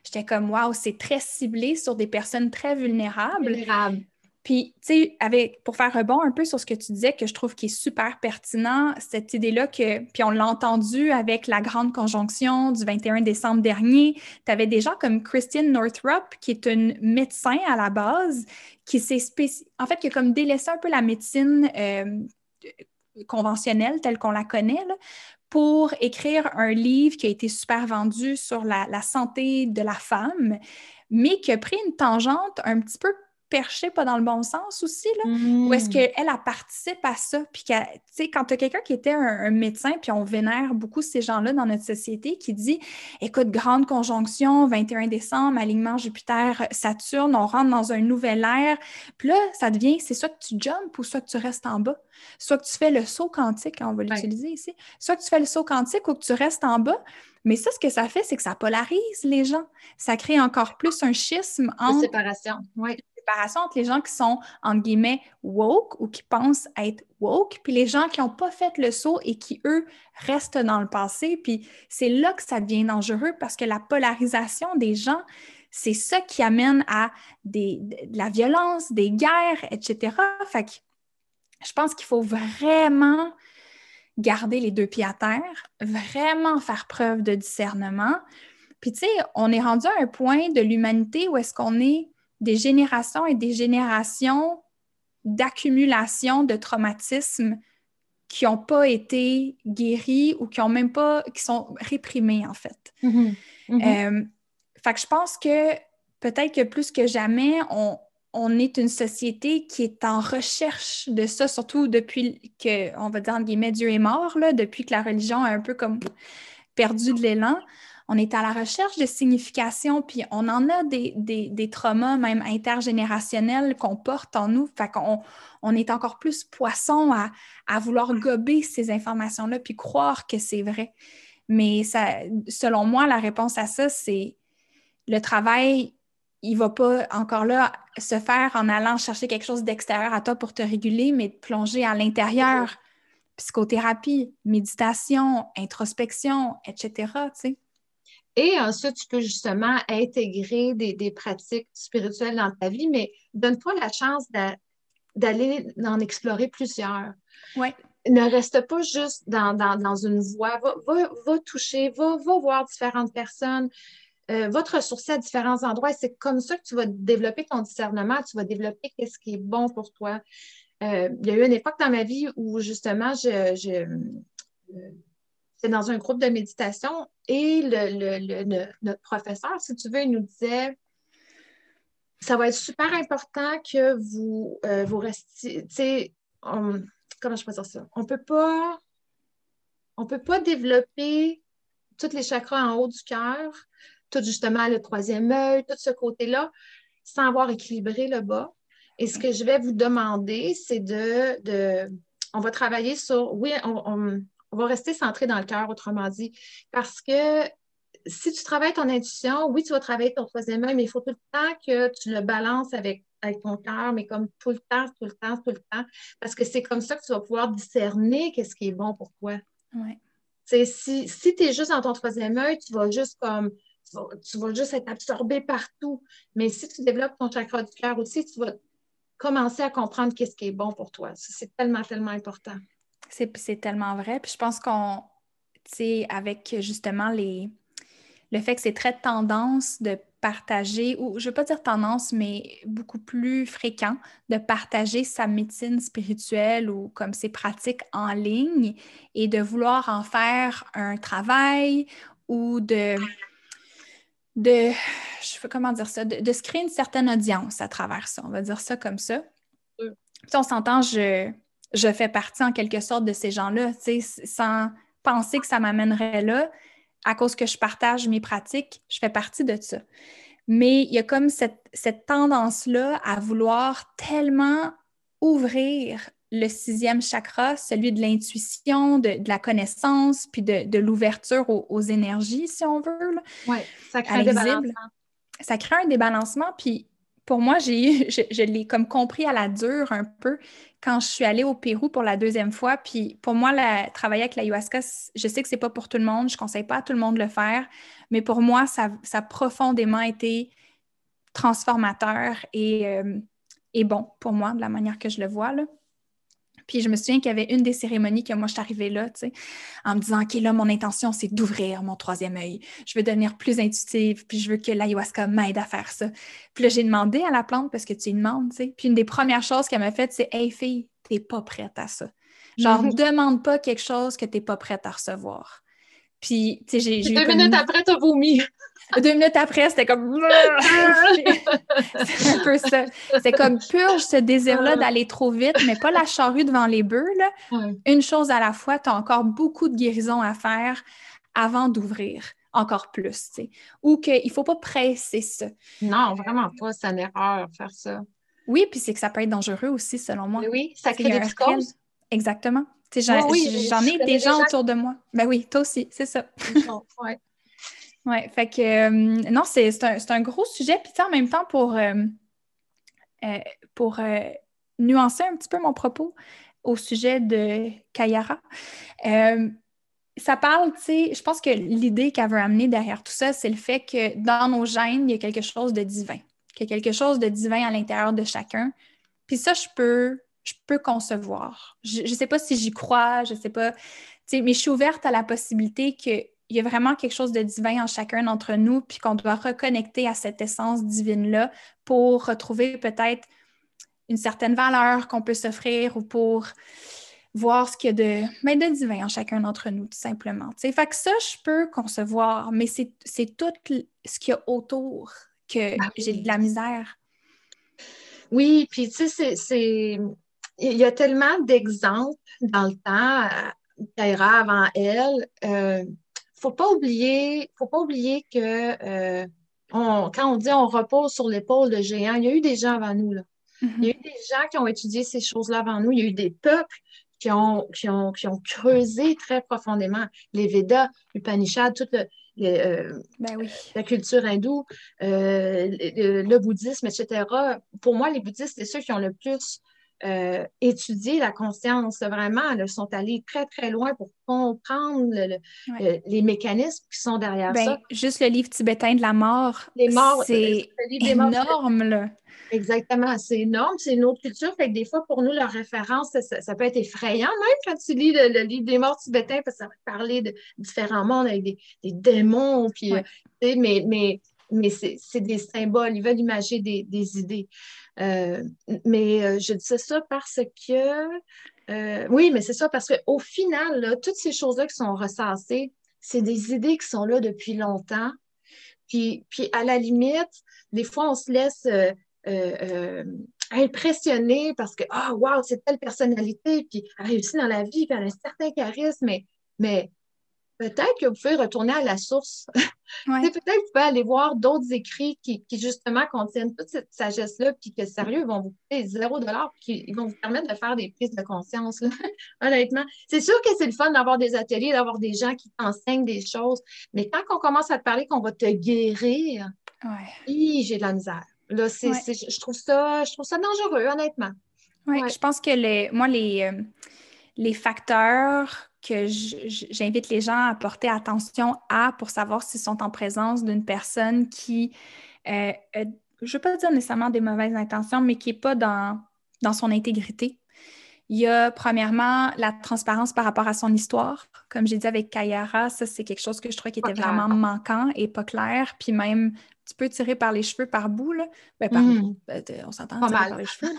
j'étais comme, waouh, c'est très ciblé sur des personnes très vulnérables. Vulnérables. Puis, tu sais, pour faire rebond un peu sur ce que tu disais, que je trouve qui est super pertinent, cette idée-là que, puis on l'a entendu avec la grande conjonction du 21 décembre dernier, tu avais des gens comme Christine Northrop, qui est une médecin à la base, qui s'est spécialisée, en fait, qui a comme délaissé un peu la médecine euh, conventionnelle telle qu'on la connaît, pour écrire un livre qui a été super vendu sur la, la santé de la femme, mais qui a pris une tangente un petit peu perché pas dans le bon sens aussi, là, ou est-ce mm. qu'elle, elle participe à ça? Puis, tu sais, quand tu as quelqu'un qui était un, médecin, puis on vénère beaucoup ces gens-là dans notre société, qui dit écoute, grande conjonction, 21 décembre, alignement Jupiter-Saturne, on rentre dans un nouvel ère. Puis là, ça devient c'est soit que tu jumps ou soit que tu restes en bas. Soit que tu fais le saut quantique, on va l'utiliser ici. Soit que tu fais le saut quantique ou que tu restes en bas. Mais ça, ce que ça fait, c'est que ça polarise les gens. Ça crée encore plus un schisme entre. séparation, oui entre les gens qui sont, entre guillemets, woke ou qui pensent être woke, puis les gens qui n'ont pas fait le saut et qui, eux, restent dans le passé. Puis c'est là que ça devient dangereux parce que la polarisation des gens, c'est ça qui amène à des, de la violence, des guerres, etc. Fait que je pense qu'il faut vraiment garder les deux pieds à terre, vraiment faire preuve de discernement. Puis, tu sais, on est rendu à un point de l'humanité où est-ce qu'on est des générations et des générations d'accumulation de traumatismes qui n'ont pas été guéris ou qui ont même pas, qui sont réprimés en fait. Mm-hmm. Mm-hmm. Euh, fait que je pense que peut-être que plus que jamais, on, on, est une société qui est en recherche de ça, surtout depuis que, on va dire, entre guillemets, Dieu est mort, là, depuis que la religion a un peu comme perdu de l'élan on est à la recherche de signification, puis on en a des, des, traumas même intergénérationnels qu'on porte en nous. Fait qu'on on est encore plus poisson à, à vouloir gober ces informations-là, puis croire que c'est vrai. Mais ça, selon moi, la réponse à ça, c'est le travail, il ne va pas encore là se faire en allant chercher quelque chose d'extérieur à toi pour te réguler, mais de plonger à l'intérieur. Psychothérapie, méditation, introspection, etc. Tu sais. Et ensuite, tu peux justement intégrer des, pratiques spirituelles dans ta vie, mais donne-toi la chance d'aller en explorer plusieurs. Oui. Ne reste pas juste dans, une voie. Va, toucher, va, voir différentes personnes. Euh, va te ressourcer à différents endroits. C'est comme ça que tu vas développer ton discernement, tu vas développer ce qui est bon pour toi. Euh, il y a eu une époque dans ma vie où justement, je c'est dans un groupe de méditation et le, notre professeur, si tu veux, il nous disait ça va être super important que vous, euh, vous restiez, tu sais, comment je peux dire ça? On peut pas, on peut pas développer tous les chakras en haut du cœur, tout justement le troisième œil, tout ce côté-là, sans avoir équilibré le bas. Et ce que je vais vous demander, c'est de, de, on va travailler sur, oui, on va rester centré dans le cœur, autrement dit. Parce que si tu travailles ton intuition, oui, tu vas travailler ton troisième œil, mais il faut tout le temps que tu le balances avec, avec ton cœur, mais comme tout le temps, tout le temps, tout le temps. Parce que c'est comme ça que tu vas pouvoir discerner qu'est-ce qui est bon pour toi. Ouais. Si, si tu es juste dans ton troisième œil, tu vas juste comme tu vas, juste être absorbé partout. Mais si tu développes ton chakra du cœur aussi, tu vas commencer à comprendre qu'est-ce qui est bon pour toi. C'est tellement, tellement important. C'est tellement vrai. Puis je pense qu'on, tu sais, avec justement les, le fait que c'est très tendance de partager, ou je ne veux pas dire tendance, mais beaucoup plus fréquent de partager sa médecine spirituelle ou comme ses pratiques en ligne et de vouloir en faire un travail ou de, de je veux comment dire ça, de, se créer une certaine audience à travers ça. On va dire ça comme ça. Puis on s'entend, je, je fais partie en quelque sorte de ces gens-là, sans penser que ça m'amènerait là. À cause que je partage mes pratiques, je fais partie de ça. Mais il y a comme cette, tendance-là à vouloir tellement ouvrir le sixième chakra, celui de l'intuition, de, la connaissance, puis de, l'ouverture aux, énergies, si on veut. Oui, ça crée un débalancement. Ça crée un débalancement, puis pour moi, j'ai, je, je l'ai comme compris à la dure un peu quand je suis allée au Pérou pour la deuxième fois. Puis pour moi, la, travailler avec l'ayahuasca, je sais que c'est pas pour tout le monde, je conseille pas à tout le monde de le faire, mais pour moi, ça, ça a profondément été transformateur et, euh, bon pour moi, de la manière que je le vois. Puis je me souviens qu'il y avait une des cérémonies que moi, je suis arrivée là, tu sais, en me disant, OK, là, mon intention, c'est d'ouvrir mon troisième œil. Je veux devenir plus intuitive, puis je veux que l'ayahuasca m'aide à faire ça. Puis là, j'ai demandé à la plante, parce que tu lui demandes, tu sais. Puis une des premières choses qu'elle m'a faites, c'est, Hey, fille, t'es pas prête à ça. Genre, ne demande pas quelque chose que t'es pas prête à recevoir. Puis, tu sais, j'ai. Deux minutes après, t'as vomi. Deux minutes après, c'était comme. c'est un peu ça. C'est comme purge ce désir-là d'aller trop vite, mais pas la charrue devant les bœufs. Là. Une chose à la fois, tu as encore beaucoup de guérison à faire avant d'ouvrir encore plus. Ou qu'il ne faut pas presser ça. Non, vraiment pas. C'est une erreur faire ça. Oui, puis c'est que ça peut être dangereux aussi, selon moi. Oui, ça crée des psychoses. Exactement. J'en ai des gens autour de moi. Ben oui, toi aussi, c'est ça. Oui. Oui, fait que euh, non, c'est un, gros sujet. Puis en même temps, pour, euh, euh, pour nuancer un petit peu mon propos au sujet de Kayara, ça parle, tu sais, je pense que l'idée qu'elle veut amener derrière tout ça, c'est le fait que dans nos gènes, il y a quelque chose de divin, qu'il y a quelque chose de divin à l'intérieur de chacun. Puis ça, je peux, je peux concevoir. Je ne sais pas si j'y crois, je ne sais pas, mais je suis ouverte à la possibilité que il y a vraiment quelque chose de divin en chacun d'entre nous, puis qu'on doit reconnecter à cette essence divine-là pour retrouver peut-être une certaine valeur qu'on peut s'offrir ou pour voir ce qu'il y a de, ben, de divin en chacun d'entre nous, tout simplement. Fait que ça, je peux concevoir, mais c'est tout ce qu'il y a autour que ah j'ai de la misère. Oui, puis tu sais, c'est. Il y a tellement d'exemples dans le temps, Kaira avant elle. Euh, faut pas oublier, faut pas oublier que euh, quand on dit on repose sur l'épaule de géants, il y a eu des gens avant nous. Là. Il y a mm-hmm. eu des gens qui ont étudié ces choses-là avant nous. Il y a eu des peuples qui ont, qui ont, creusé très profondément les Védas, l'Upanishad, toute euh, ben la culture hindoue, euh, le, bouddhisme, etc. Pour moi, les bouddhistes, c'est ceux qui ont le plus euh, étudier la conscience. Vraiment, ils sont allés très, très loin pour comprendre les mécanismes qui sont derrière ben, ça. Juste le livre tibétain de la mort, c'est énorme. Là. Exactement, c'est énorme, c'est une autre culture. Fait que des fois, pour nous, leur référence, ça, peut être effrayant, même quand tu lis le, livre des morts tibétains, parce que ça va parler de différents mondes avec des, démons, puis, euh, mais, mais, mais c'est des symboles, ils veulent imager des, des idées. Euh, mais euh, je disais ça parce que, euh, oui, mais c'est ça parce qu'au final, toutes ces choses-là qui sont recensées, c'est des idées qui sont là depuis longtemps. Puis, puis à la limite, des fois, on se laisse impressionner parce que, ah, oh, wow, c'est telle personnalité, puis elle réussit dans la vie, puis elle a un certain charisme, mais, mais peut-être que vous pouvez retourner à la source. Peut-être que vous pouvez aller voir d'autres écrits qui, justement contiennent toute cette sagesse-là, puis que sérieux, ils vont vous coûter zéro dollar, puis ils vont vous permettre de faire des prises de conscience. Honnêtement, c'est sûr que c'est le fun d'avoir des ateliers, d'avoir des gens qui t'enseignent des choses, mais quand on commence à te parler qu'on va te guérir, j'ai de la misère. Là, c'est, je, trouve ça, je trouve ça dangereux, honnêtement. Oui, je pense que les, moi, les, euh, les facteurs que j'invite les gens à porter attention à pour savoir s'ils sont en présence d'une personne qui, euh, euh, je ne veux pas dire nécessairement des mauvaises intentions, mais qui n'est pas dans, dans son intégrité. Il y a premièrement la transparence par rapport à son histoire. Comme j'ai dit avec Kayara, ça c'est quelque chose que je trouvais qui était vraiment manquant et pas clair. Puis même tu peux tirer par les cheveux par bout, là. Ben, par mm. ben, on s'entend, tirer par les cheveux.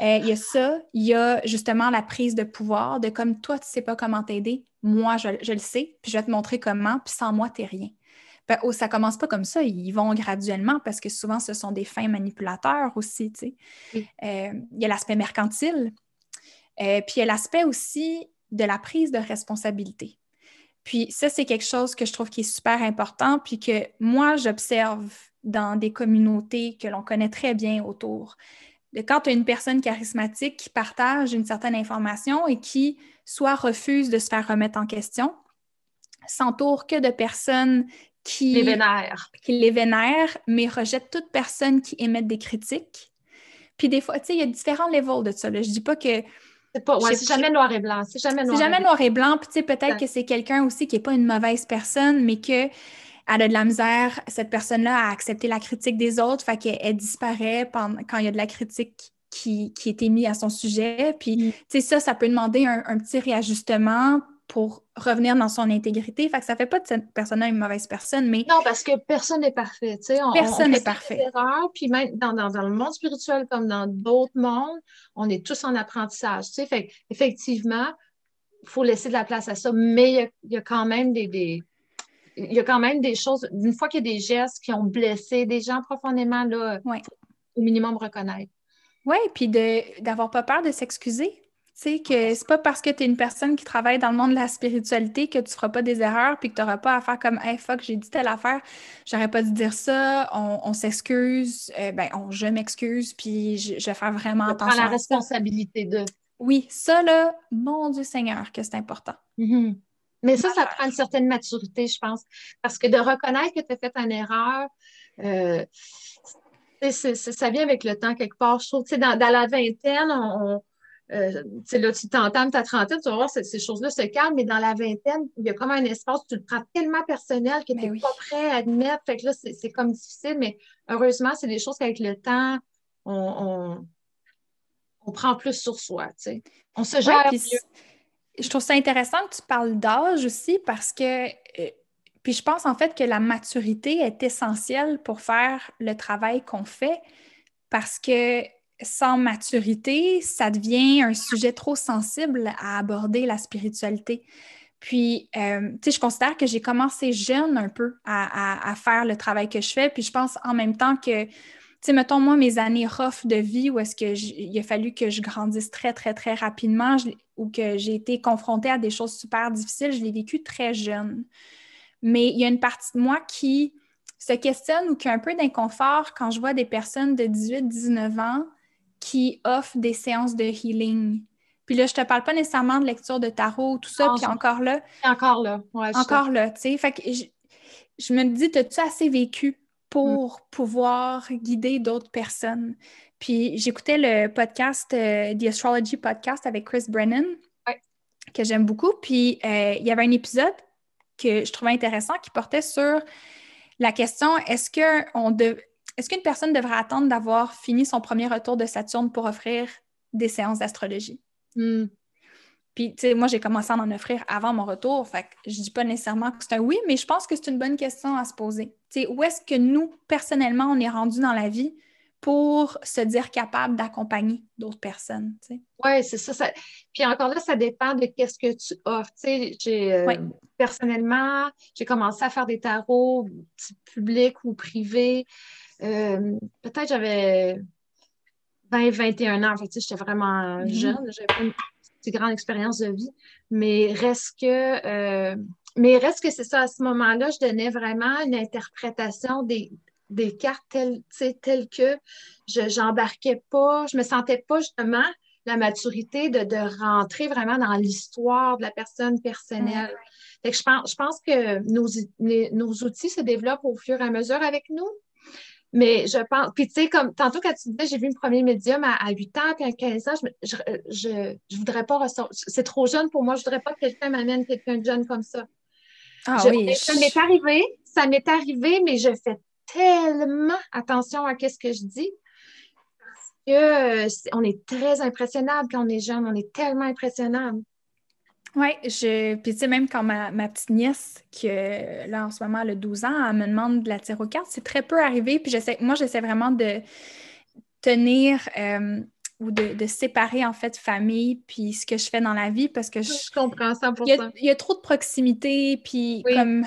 Euh, il y a ça, il y a justement la prise de pouvoir, de comme toi, tu ne sais pas comment t'aider, moi, je, le sais, puis je vais te montrer comment, puis sans moi, tu n'es rien. Ben, oh, ça commence pas comme ça, ils vont graduellement parce que souvent, ce sont des fins manipulateurs aussi, tu sais. Euh, il y a l'aspect mercantile, euh, puis il y a l'aspect aussi de la prise de responsabilité. Puis ça, c'est quelque chose que je trouve qui est super important, puis que moi, j'observe dans des communautés que l'on connaît très bien autour. quand tu as une personne charismatique qui partage une certaine information et qui soit refuse de se faire remettre en question, s'entoure que de personnes qui les vénèrent. qui les vénèrent, mais rejette toute personne qui émette des critiques. Puis des fois, tu sais, il y a différents levels de ça. Là. Je dis pas que c'est pas, jamais noir et blanc. C'est jamais noir, jamais noir et blanc. Puis, tu sais, peut-être que c'est quelqu'un aussi qui n'est pas une mauvaise personne, mais que elle a de la misère, cette personne-là, à accepter la critique des autres, fait qu'elle disparaît pendant, quand il y a de la critique qui, qui est émise à son sujet. Puis, mm. tu sais, ça, ça peut demander un, petit réajustement pour revenir dans son intégrité. Fait que ça fait pas de cette personne-là une mauvaise personne, mais... Non, parce que personne n'est parfait, tu sais. Personne n'est parfait. puis même dans, dans, le monde spirituel comme dans d'autres mondes, on est tous en apprentissage, tu sais. Fait effectivement, il faut laisser de la place à ça, mais il y, a, quand même des, des il y a quand même des choses, une fois qu'il y a des gestes qui ont blessé des gens profondément, là, au minimum reconnaître. Oui, puis d'avoir pas peur de s'excuser. Tu sais, que c'est pas parce que tu es une personne qui travaille dans le monde de la spiritualité que tu feras pas des erreurs puis que tu n'auras pas à faire comme Hey fuck, j'ai dit telle affaire, j'aurais pas dû dire ça, on, s'excuse, euh, ben je m'excuse, puis je, vais faire vraiment je attention. la responsabilité de. Oui, ça là, mon Dieu Seigneur, que c'est important. Mm-hmm. Mais ça, ça prend une certaine maturité, je pense. Parce que de reconnaître que tu as fait une erreur, euh, ça vient avec le temps quelque part. Je trouve, dans, dans la vingtaine, on, euh, là, tu t'entames ta trentaine, tu vas voir, ces, ces choses-là se calment, mais dans la vingtaine, il y a comme un espace où tu le prends tellement personnel que tu n'es pas prêt à admettre. Fait que là, c'est comme difficile, mais heureusement, c'est des choses qu'avec le temps, on, on, prend plus sur soi. On se gère Je trouve ça intéressant que tu parles d'âge aussi parce que, euh, puis je pense en fait que la maturité est essentielle pour faire le travail qu'on fait parce que sans maturité, ça devient un sujet trop sensible à aborder la spiritualité. Puis, euh, tu sais, je considère que j'ai commencé jeune un peu à, faire le travail que je fais. Puis, je pense en même temps que, tu sais, mettons, moi, mes années rough de vie où est-ce qu'il a fallu que je grandisse très, très, très rapidement ou que j'ai été confrontée à des choses super difficiles, je l'ai vécu très jeune. Mais il y a une partie de moi qui se questionne ou qui a un peu d'inconfort quand je vois des personnes de 18, 19 ans qui offre des séances de healing. Puis là, je te parle pas nécessairement de lecture de tarot, tout ça, puis encore là. Encore là, Encore là, tu sais. Fait que je, me dis, as-tu assez vécu pour mm. pouvoir guider d'autres personnes? Puis j'écoutais le podcast, euh, The Astrology Podcast avec Chris Brennan, que j'aime beaucoup. Puis euh, il y avait un épisode que je trouvais intéressant qui portait sur la question est-ce qu'on de est-ce qu'une personne devrait attendre d'avoir fini son premier retour de Saturne pour offrir des séances d'astrologie? Hmm. Puis, tu sais, moi, j'ai commencé à en offrir avant mon retour. Fait que je dis pas nécessairement que c'est un oui, mais je pense que c'est une bonne question à se poser. Tu sais, où est-ce que nous, personnellement, on est rendu dans la vie? Pour se dire capable d'accompagner d'autres personnes, tu sais? Oui, c'est ça, Puis encore là, ça dépend de qu'est-ce que tu offres. Tu sais, j'ai, euh, personnellement, j'ai commencé à faire des tarots publics ou privés. Euh, peut-être j'avais 20, 21 ans. En fait, j'étais vraiment mhm. jeune. J'avais pas une grande expérience de vie. Mais reste que, euh, mais reste que c'est ça. À ce moment-là, je donnais vraiment une interprétation des, des cartes telles, telles que je n'embarquais pas, je me sentais pas justement la maturité de, de rentrer vraiment dans l'histoire de la personne personnelle. je, pense, je pense que nos, nos outils se développent au fur et à mesure avec nous. Mais je pense, puis tu sais, comme tantôt quand tu disais, j'ai vu un premier médium à, 8 ans, puis à 15 ans, je, je, je, voudrais pas ressortir. C'est trop jeune pour moi, je voudrais pas que quelqu'un m'amène quelqu'un de jeune comme ça. Ah oui. Ça m'est arrivé, ça m'est arrivé, mais je fais tellement attention à ce que je dis. Parce que euh, on est très impressionnable quand on est jeune, on est tellement impressionnable. Oui, je... puis tu sais, même quand ma, petite nièce, qui là en ce moment elle a 12 ans, elle me demande de la cartes, c'est très peu arrivé. Puis j'essaie, moi, j'essaie vraiment de tenir euh, ou de, séparer en fait famille puis ce que je fais dans la vie parce que je, comprends ça il y, a, il y a trop de proximité, puis comme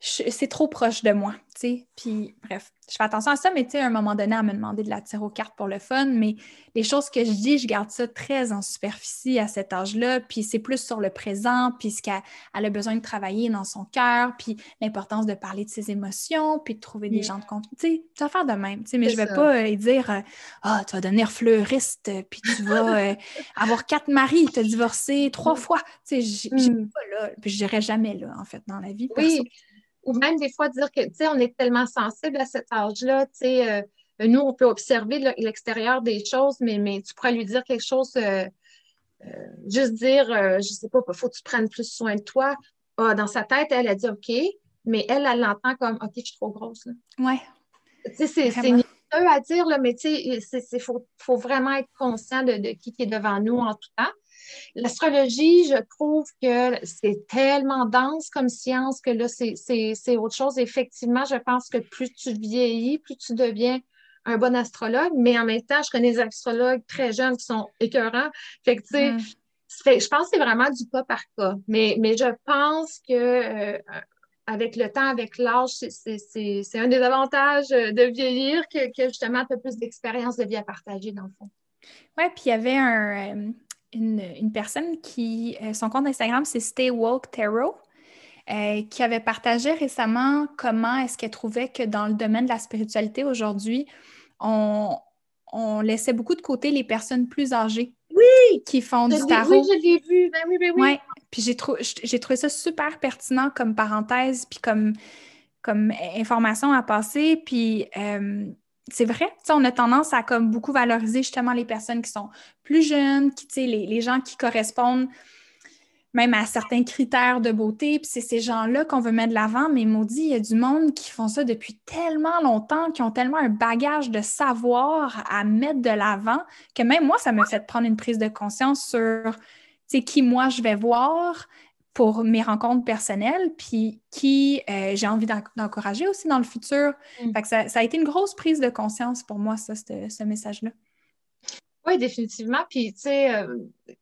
c'est trop proche de moi, tu sais. Puis, bref, je fais attention à ça, mais tu sais, à un moment donné, à me demander de la tirer aux cartes pour le fun, mais les choses que je dis, je garde ça très en superficie à cet âge-là, puis c'est plus sur le présent, puis ce qu'elle a besoin de travailler dans son cœur, puis l'importance de parler de ses émotions, puis de trouver des gens de confiance. Tu sais, tu vas faire de même, tu sais, mais je vais pas euh, dire euh, « Ah, tu vas devenir fleuriste, puis tu vas euh, avoir quatre maris, te divorcer trois mm. fois. » Tu sais, je mm. pas là, puis je dirais jamais là, en fait, dans la vie. Oui ou même des fois dire que, tu sais, on est tellement sensible à cet âge-là, tu sais, euh, nous, on peut observer l'extérieur des choses, mais, mais tu pourrais lui dire quelque chose, euh, euh, juste dire, je sais pas, il faut que tu prennes plus soin de toi. Ah, dans sa tête, elle a dit OK, mais elle, elle l'entend comme OK, je suis trop grosse. Là. Ouais. Tu sais, c'est niaiseux à dire, là, mais tu sais, il faut, faut, vraiment être conscient de, de, qui est devant nous en tout temps. L'astrologie, je trouve que c'est tellement dense comme science que là, c'est autre chose. Effectivement, je pense que plus tu vieillis, plus tu deviens un bon astrologue, mais en même temps, je connais des astrologues très jeunes qui sont écœurants. Fait que, tu sais, mm. je pense que c'est vraiment du cas par cas. Mais, mais je pense que euh, avec le temps, avec l'âge, c'est un des avantages de vieillir que, que justement, tu as plus d'expérience de vie à partager, dans le fond. Oui, puis il y avait un, euh, une, personne qui, euh, son compte Instagram, c'est Stay Woke Tarot, euh, qui avait partagé récemment comment est-ce qu'elle trouvait que dans le domaine de la spiritualité aujourd'hui, on, laissait beaucoup de côté les personnes plus âgées. Oui! Qui font du tarot. Oui, je l'ai vu. Ben oui, ben oui. Ouais. Puis j'ai, j'ai trouvé ça super pertinent comme parenthèse, puis comme, comme information à passer. Puis euh, c'est vrai, on a tendance à comme beaucoup valoriser justement les personnes qui sont plus jeunes, qui, les, les gens qui correspondent même à certains critères de beauté. C'est ces gens-là qu'on veut mettre de l'avant, mais maudit, il y a du monde qui font ça depuis tellement longtemps, qui ont tellement un bagage de savoir à mettre de l'avant, que même moi, ça me fait prendre une prise de conscience sur qui moi je vais voir, pour mes rencontres personnelles, puis qui euh, j'ai envie d'encourager aussi dans le futur. Mm. Fait que ça, a été une grosse prise de conscience pour moi, ça, ce message-là. Oui, définitivement. Puis, tu sais, euh,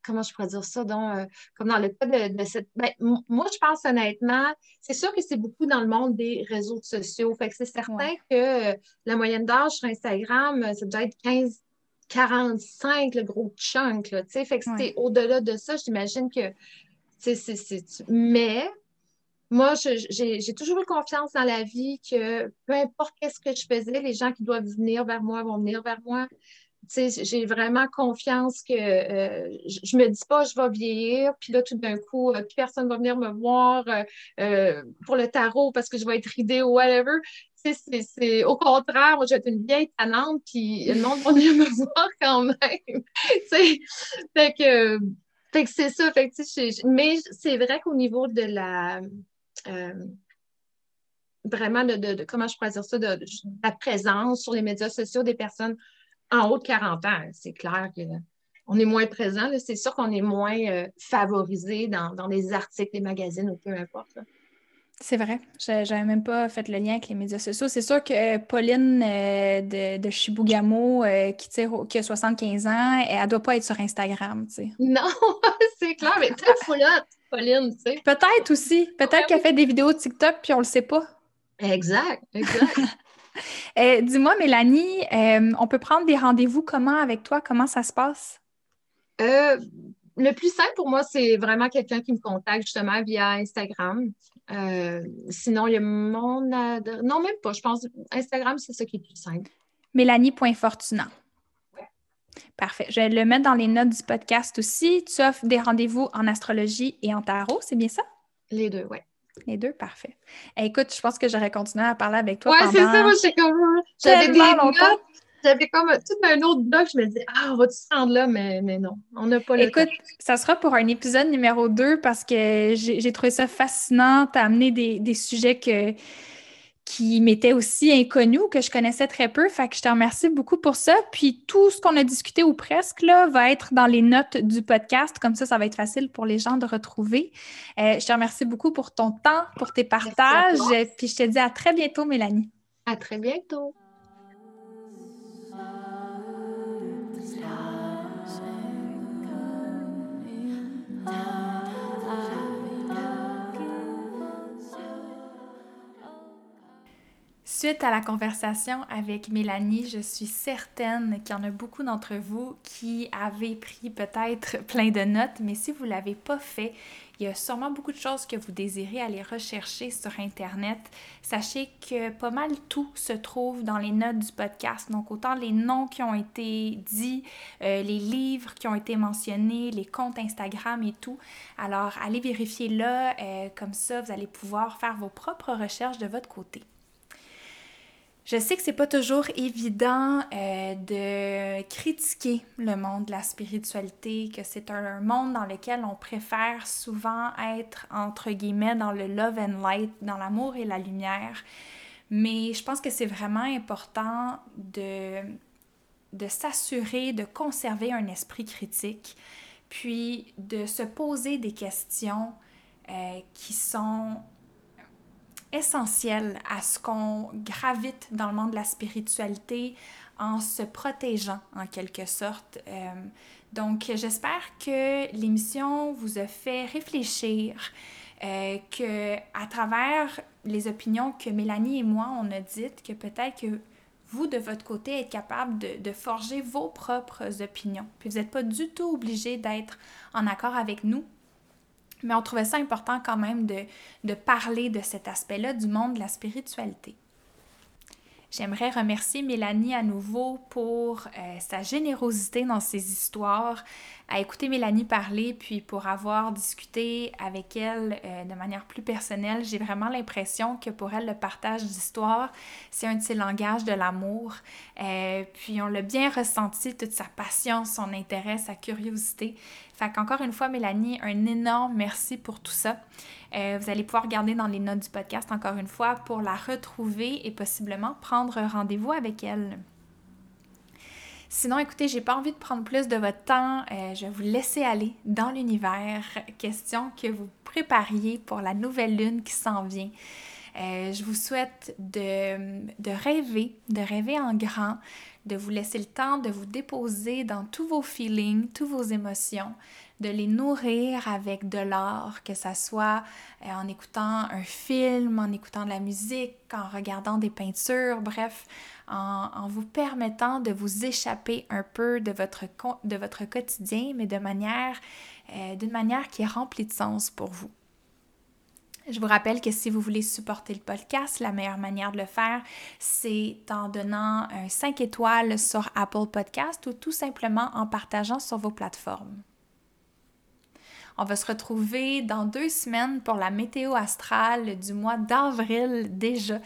comment je pourrais dire ça? Donc, euh, comme dans le cas de, cette. Ben, moi, je pense honnêtement, c'est sûr que c'est beaucoup dans le monde des réseaux sociaux. Fait que c'est certain que la moyenne d'âge sur Instagram, ça doit être 15, 45, le gros chunk. Là, fait que c'était au-delà de ça, j'imagine que mais moi, j'ai toujours eu confiance dans la vie que peu importe qu'est-ce que je faisais, les gens qui doivent venir vers moi vont venir vers moi. J'ai vraiment confiance que euh, je, ne me dis pas je vais vieillir, puis là, tout d'un coup, euh, personne va venir me voir euh, pour le tarot parce que je vais être ridée ou whatever. C'est au contraire, moi, je vais être une vieille tannante, puis le monde va venir me voir quand même. fait que fait que c'est ça. Fait que, mais c'est vrai qu'au niveau de la. Euh, vraiment, de, comment je pourrais dire ça, de, la présence sur les médias sociaux des personnes en haut de 40 ans, c'est clair qu'on est moins présent. C'est sûr qu'on est moins euh, favorisé dans, dans, les articles, les magazines ou peu importe. C'est vrai. J'avais même pas fait le lien avec les médias sociaux. C'est sûr que Pauline euh, de, de, Chibougamau, euh, qui, qui a 75 ans, elle, ne doit pas être sur Instagram, tu sais. Non, c'est clair, mais très foulotte, Pauline, tu sais. Peut-être aussi. Peut-être qu'elle fait des vidéos TikTok, puis on le sait pas. Exact, exact. Euh, dis-moi, Mélanie, on peut prendre des rendez-vous comment avec toi? Comment ça se passe? le plus simple pour moi, c'est vraiment quelqu'un qui me contacte justement via Instagram. Euh, sinon, il y a mon Non, même pas. Je pense Instagram, c'est ce qui est plus simple. Mélanie.fortunat. Parfait. Je vais le mettre dans les notes du podcast aussi. Tu offres des rendez-vous en astrologie et en tarot, c'est bien ça? Les deux, oui. Les deux, parfait. écoute, je pense que j'aurais continué à parler avec toi. Oui, c'est ça, moi. J'avais des longtemps j'avais comme tout un autre doc. Je me disais, ah, on va-tu se rendre là? Mais, mais non, on n'a pas le Écoute, ça sera pour un épisode numéro 2 parce que j'ai trouvé ça fascinant. Tu as amené des, sujets que, qui m'étaient aussi inconnus, que je connaissais très peu. Fait que je te remercie beaucoup pour ça. Puis tout ce qu'on a discuté ou presque là, va être dans les notes du podcast. Comme ça, ça va être facile pour les gens de retrouver. Euh, je te remercie beaucoup pour ton temps, pour tes partages. Puis je te dis à très bientôt, Mélanie. À très bientôt. Suite à la conversation avec Mélanie, je suis certaine qu'il y en a beaucoup d'entre vous qui avez pris peut-être plein de notes, mais si vous ne l'avez pas fait, il y a sûrement beaucoup de choses que vous désirez aller rechercher sur Internet. Sachez que pas mal tout se trouve dans les notes du podcast. Donc, autant les noms qui ont été dits, euh, les livres qui ont été mentionnés, les comptes Instagram et tout. Alors, allez vérifier là. Euh, comme ça, vous allez pouvoir faire vos propres recherches de votre côté. Je sais que c'est pas toujours évident euh, de critiquer le monde de la spiritualité, que c'est un monde dans lequel on préfère souvent être entre guillemets dans le love and light, dans l'amour et la lumière. Mais je pense que c'est vraiment important de, de s'assurer de conserver un esprit critique, puis de se poser des questions euh, qui sont essentiel à ce qu'on gravite dans le monde de la spiritualité en se protégeant en quelque sorte. Euh, donc j'espère que l'émission vous a fait réfléchir, euh, que à travers les opinions que Mélanie et moi on a dites, que peut-être que vous, de votre côté, êtes capable de, de forger vos propres opinions. Puis vous n'êtes pas du tout obligé d'être en accord avec nous mais on trouvait ça important quand même de, parler de cet aspect-là du monde de la spiritualité. J'aimerais remercier Mélanie à nouveau pour euh, sa générosité dans ses histoires, à écouter Mélanie parler, puis pour avoir discuté avec elle euh, de manière plus personnelle. J'ai vraiment l'impression que pour elle, le partage d'histoire, c'est un de ses langages de l'amour. Euh, puis on l'a bien ressenti, toute sa passion, son intérêt, sa curiosité. Fait qu'encore une fois, Mélanie, un énorme merci pour tout ça. Euh, vous allez pouvoir regarder dans les notes du podcast encore une fois pour la retrouver et possiblement prendre rendez-vous avec elle. Sinon, écoutez, j'ai pas envie de prendre plus de votre temps. Euh, je vais vous laisser aller dans l'univers. Question que vous prépariez pour la nouvelle lune qui s'en vient. Euh, je vous souhaite de, de, rêver, de rêver en grand, de vous laisser le temps de vous déposer dans tous vos feelings, toutes vos émotions, de les nourrir avec de l'art, que ce soit euh, en écoutant un film, en écoutant de la musique, en regardant des peintures, bref, en, vous permettant de vous échapper un peu de votre, de votre quotidien, mais de manière, euh, d'une manière qui est remplie de sens pour vous. Je vous rappelle que si vous voulez supporter le podcast, la meilleure manière de le faire, c'est en donnant un 5 étoiles sur Apple Podcast ou tout simplement en partageant sur vos plateformes. On va se retrouver dans deux semaines pour la météo astrale du mois d'avril déjà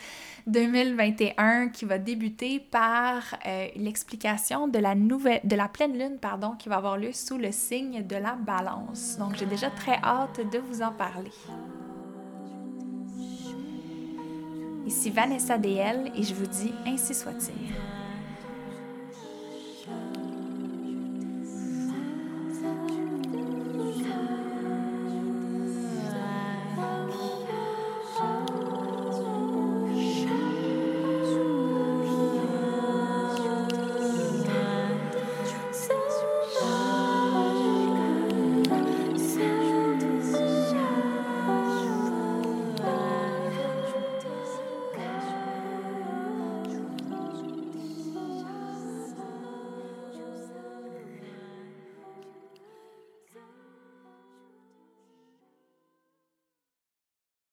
2021 qui va débuter par euh, l'explication de la nouvelle de la pleine lune pardon qui va avoir lieu sous le signe de la balance. Donc j'ai déjà très hâte de vous en parler. Ici Vanessa DL et je vous dis ainsi soit-il.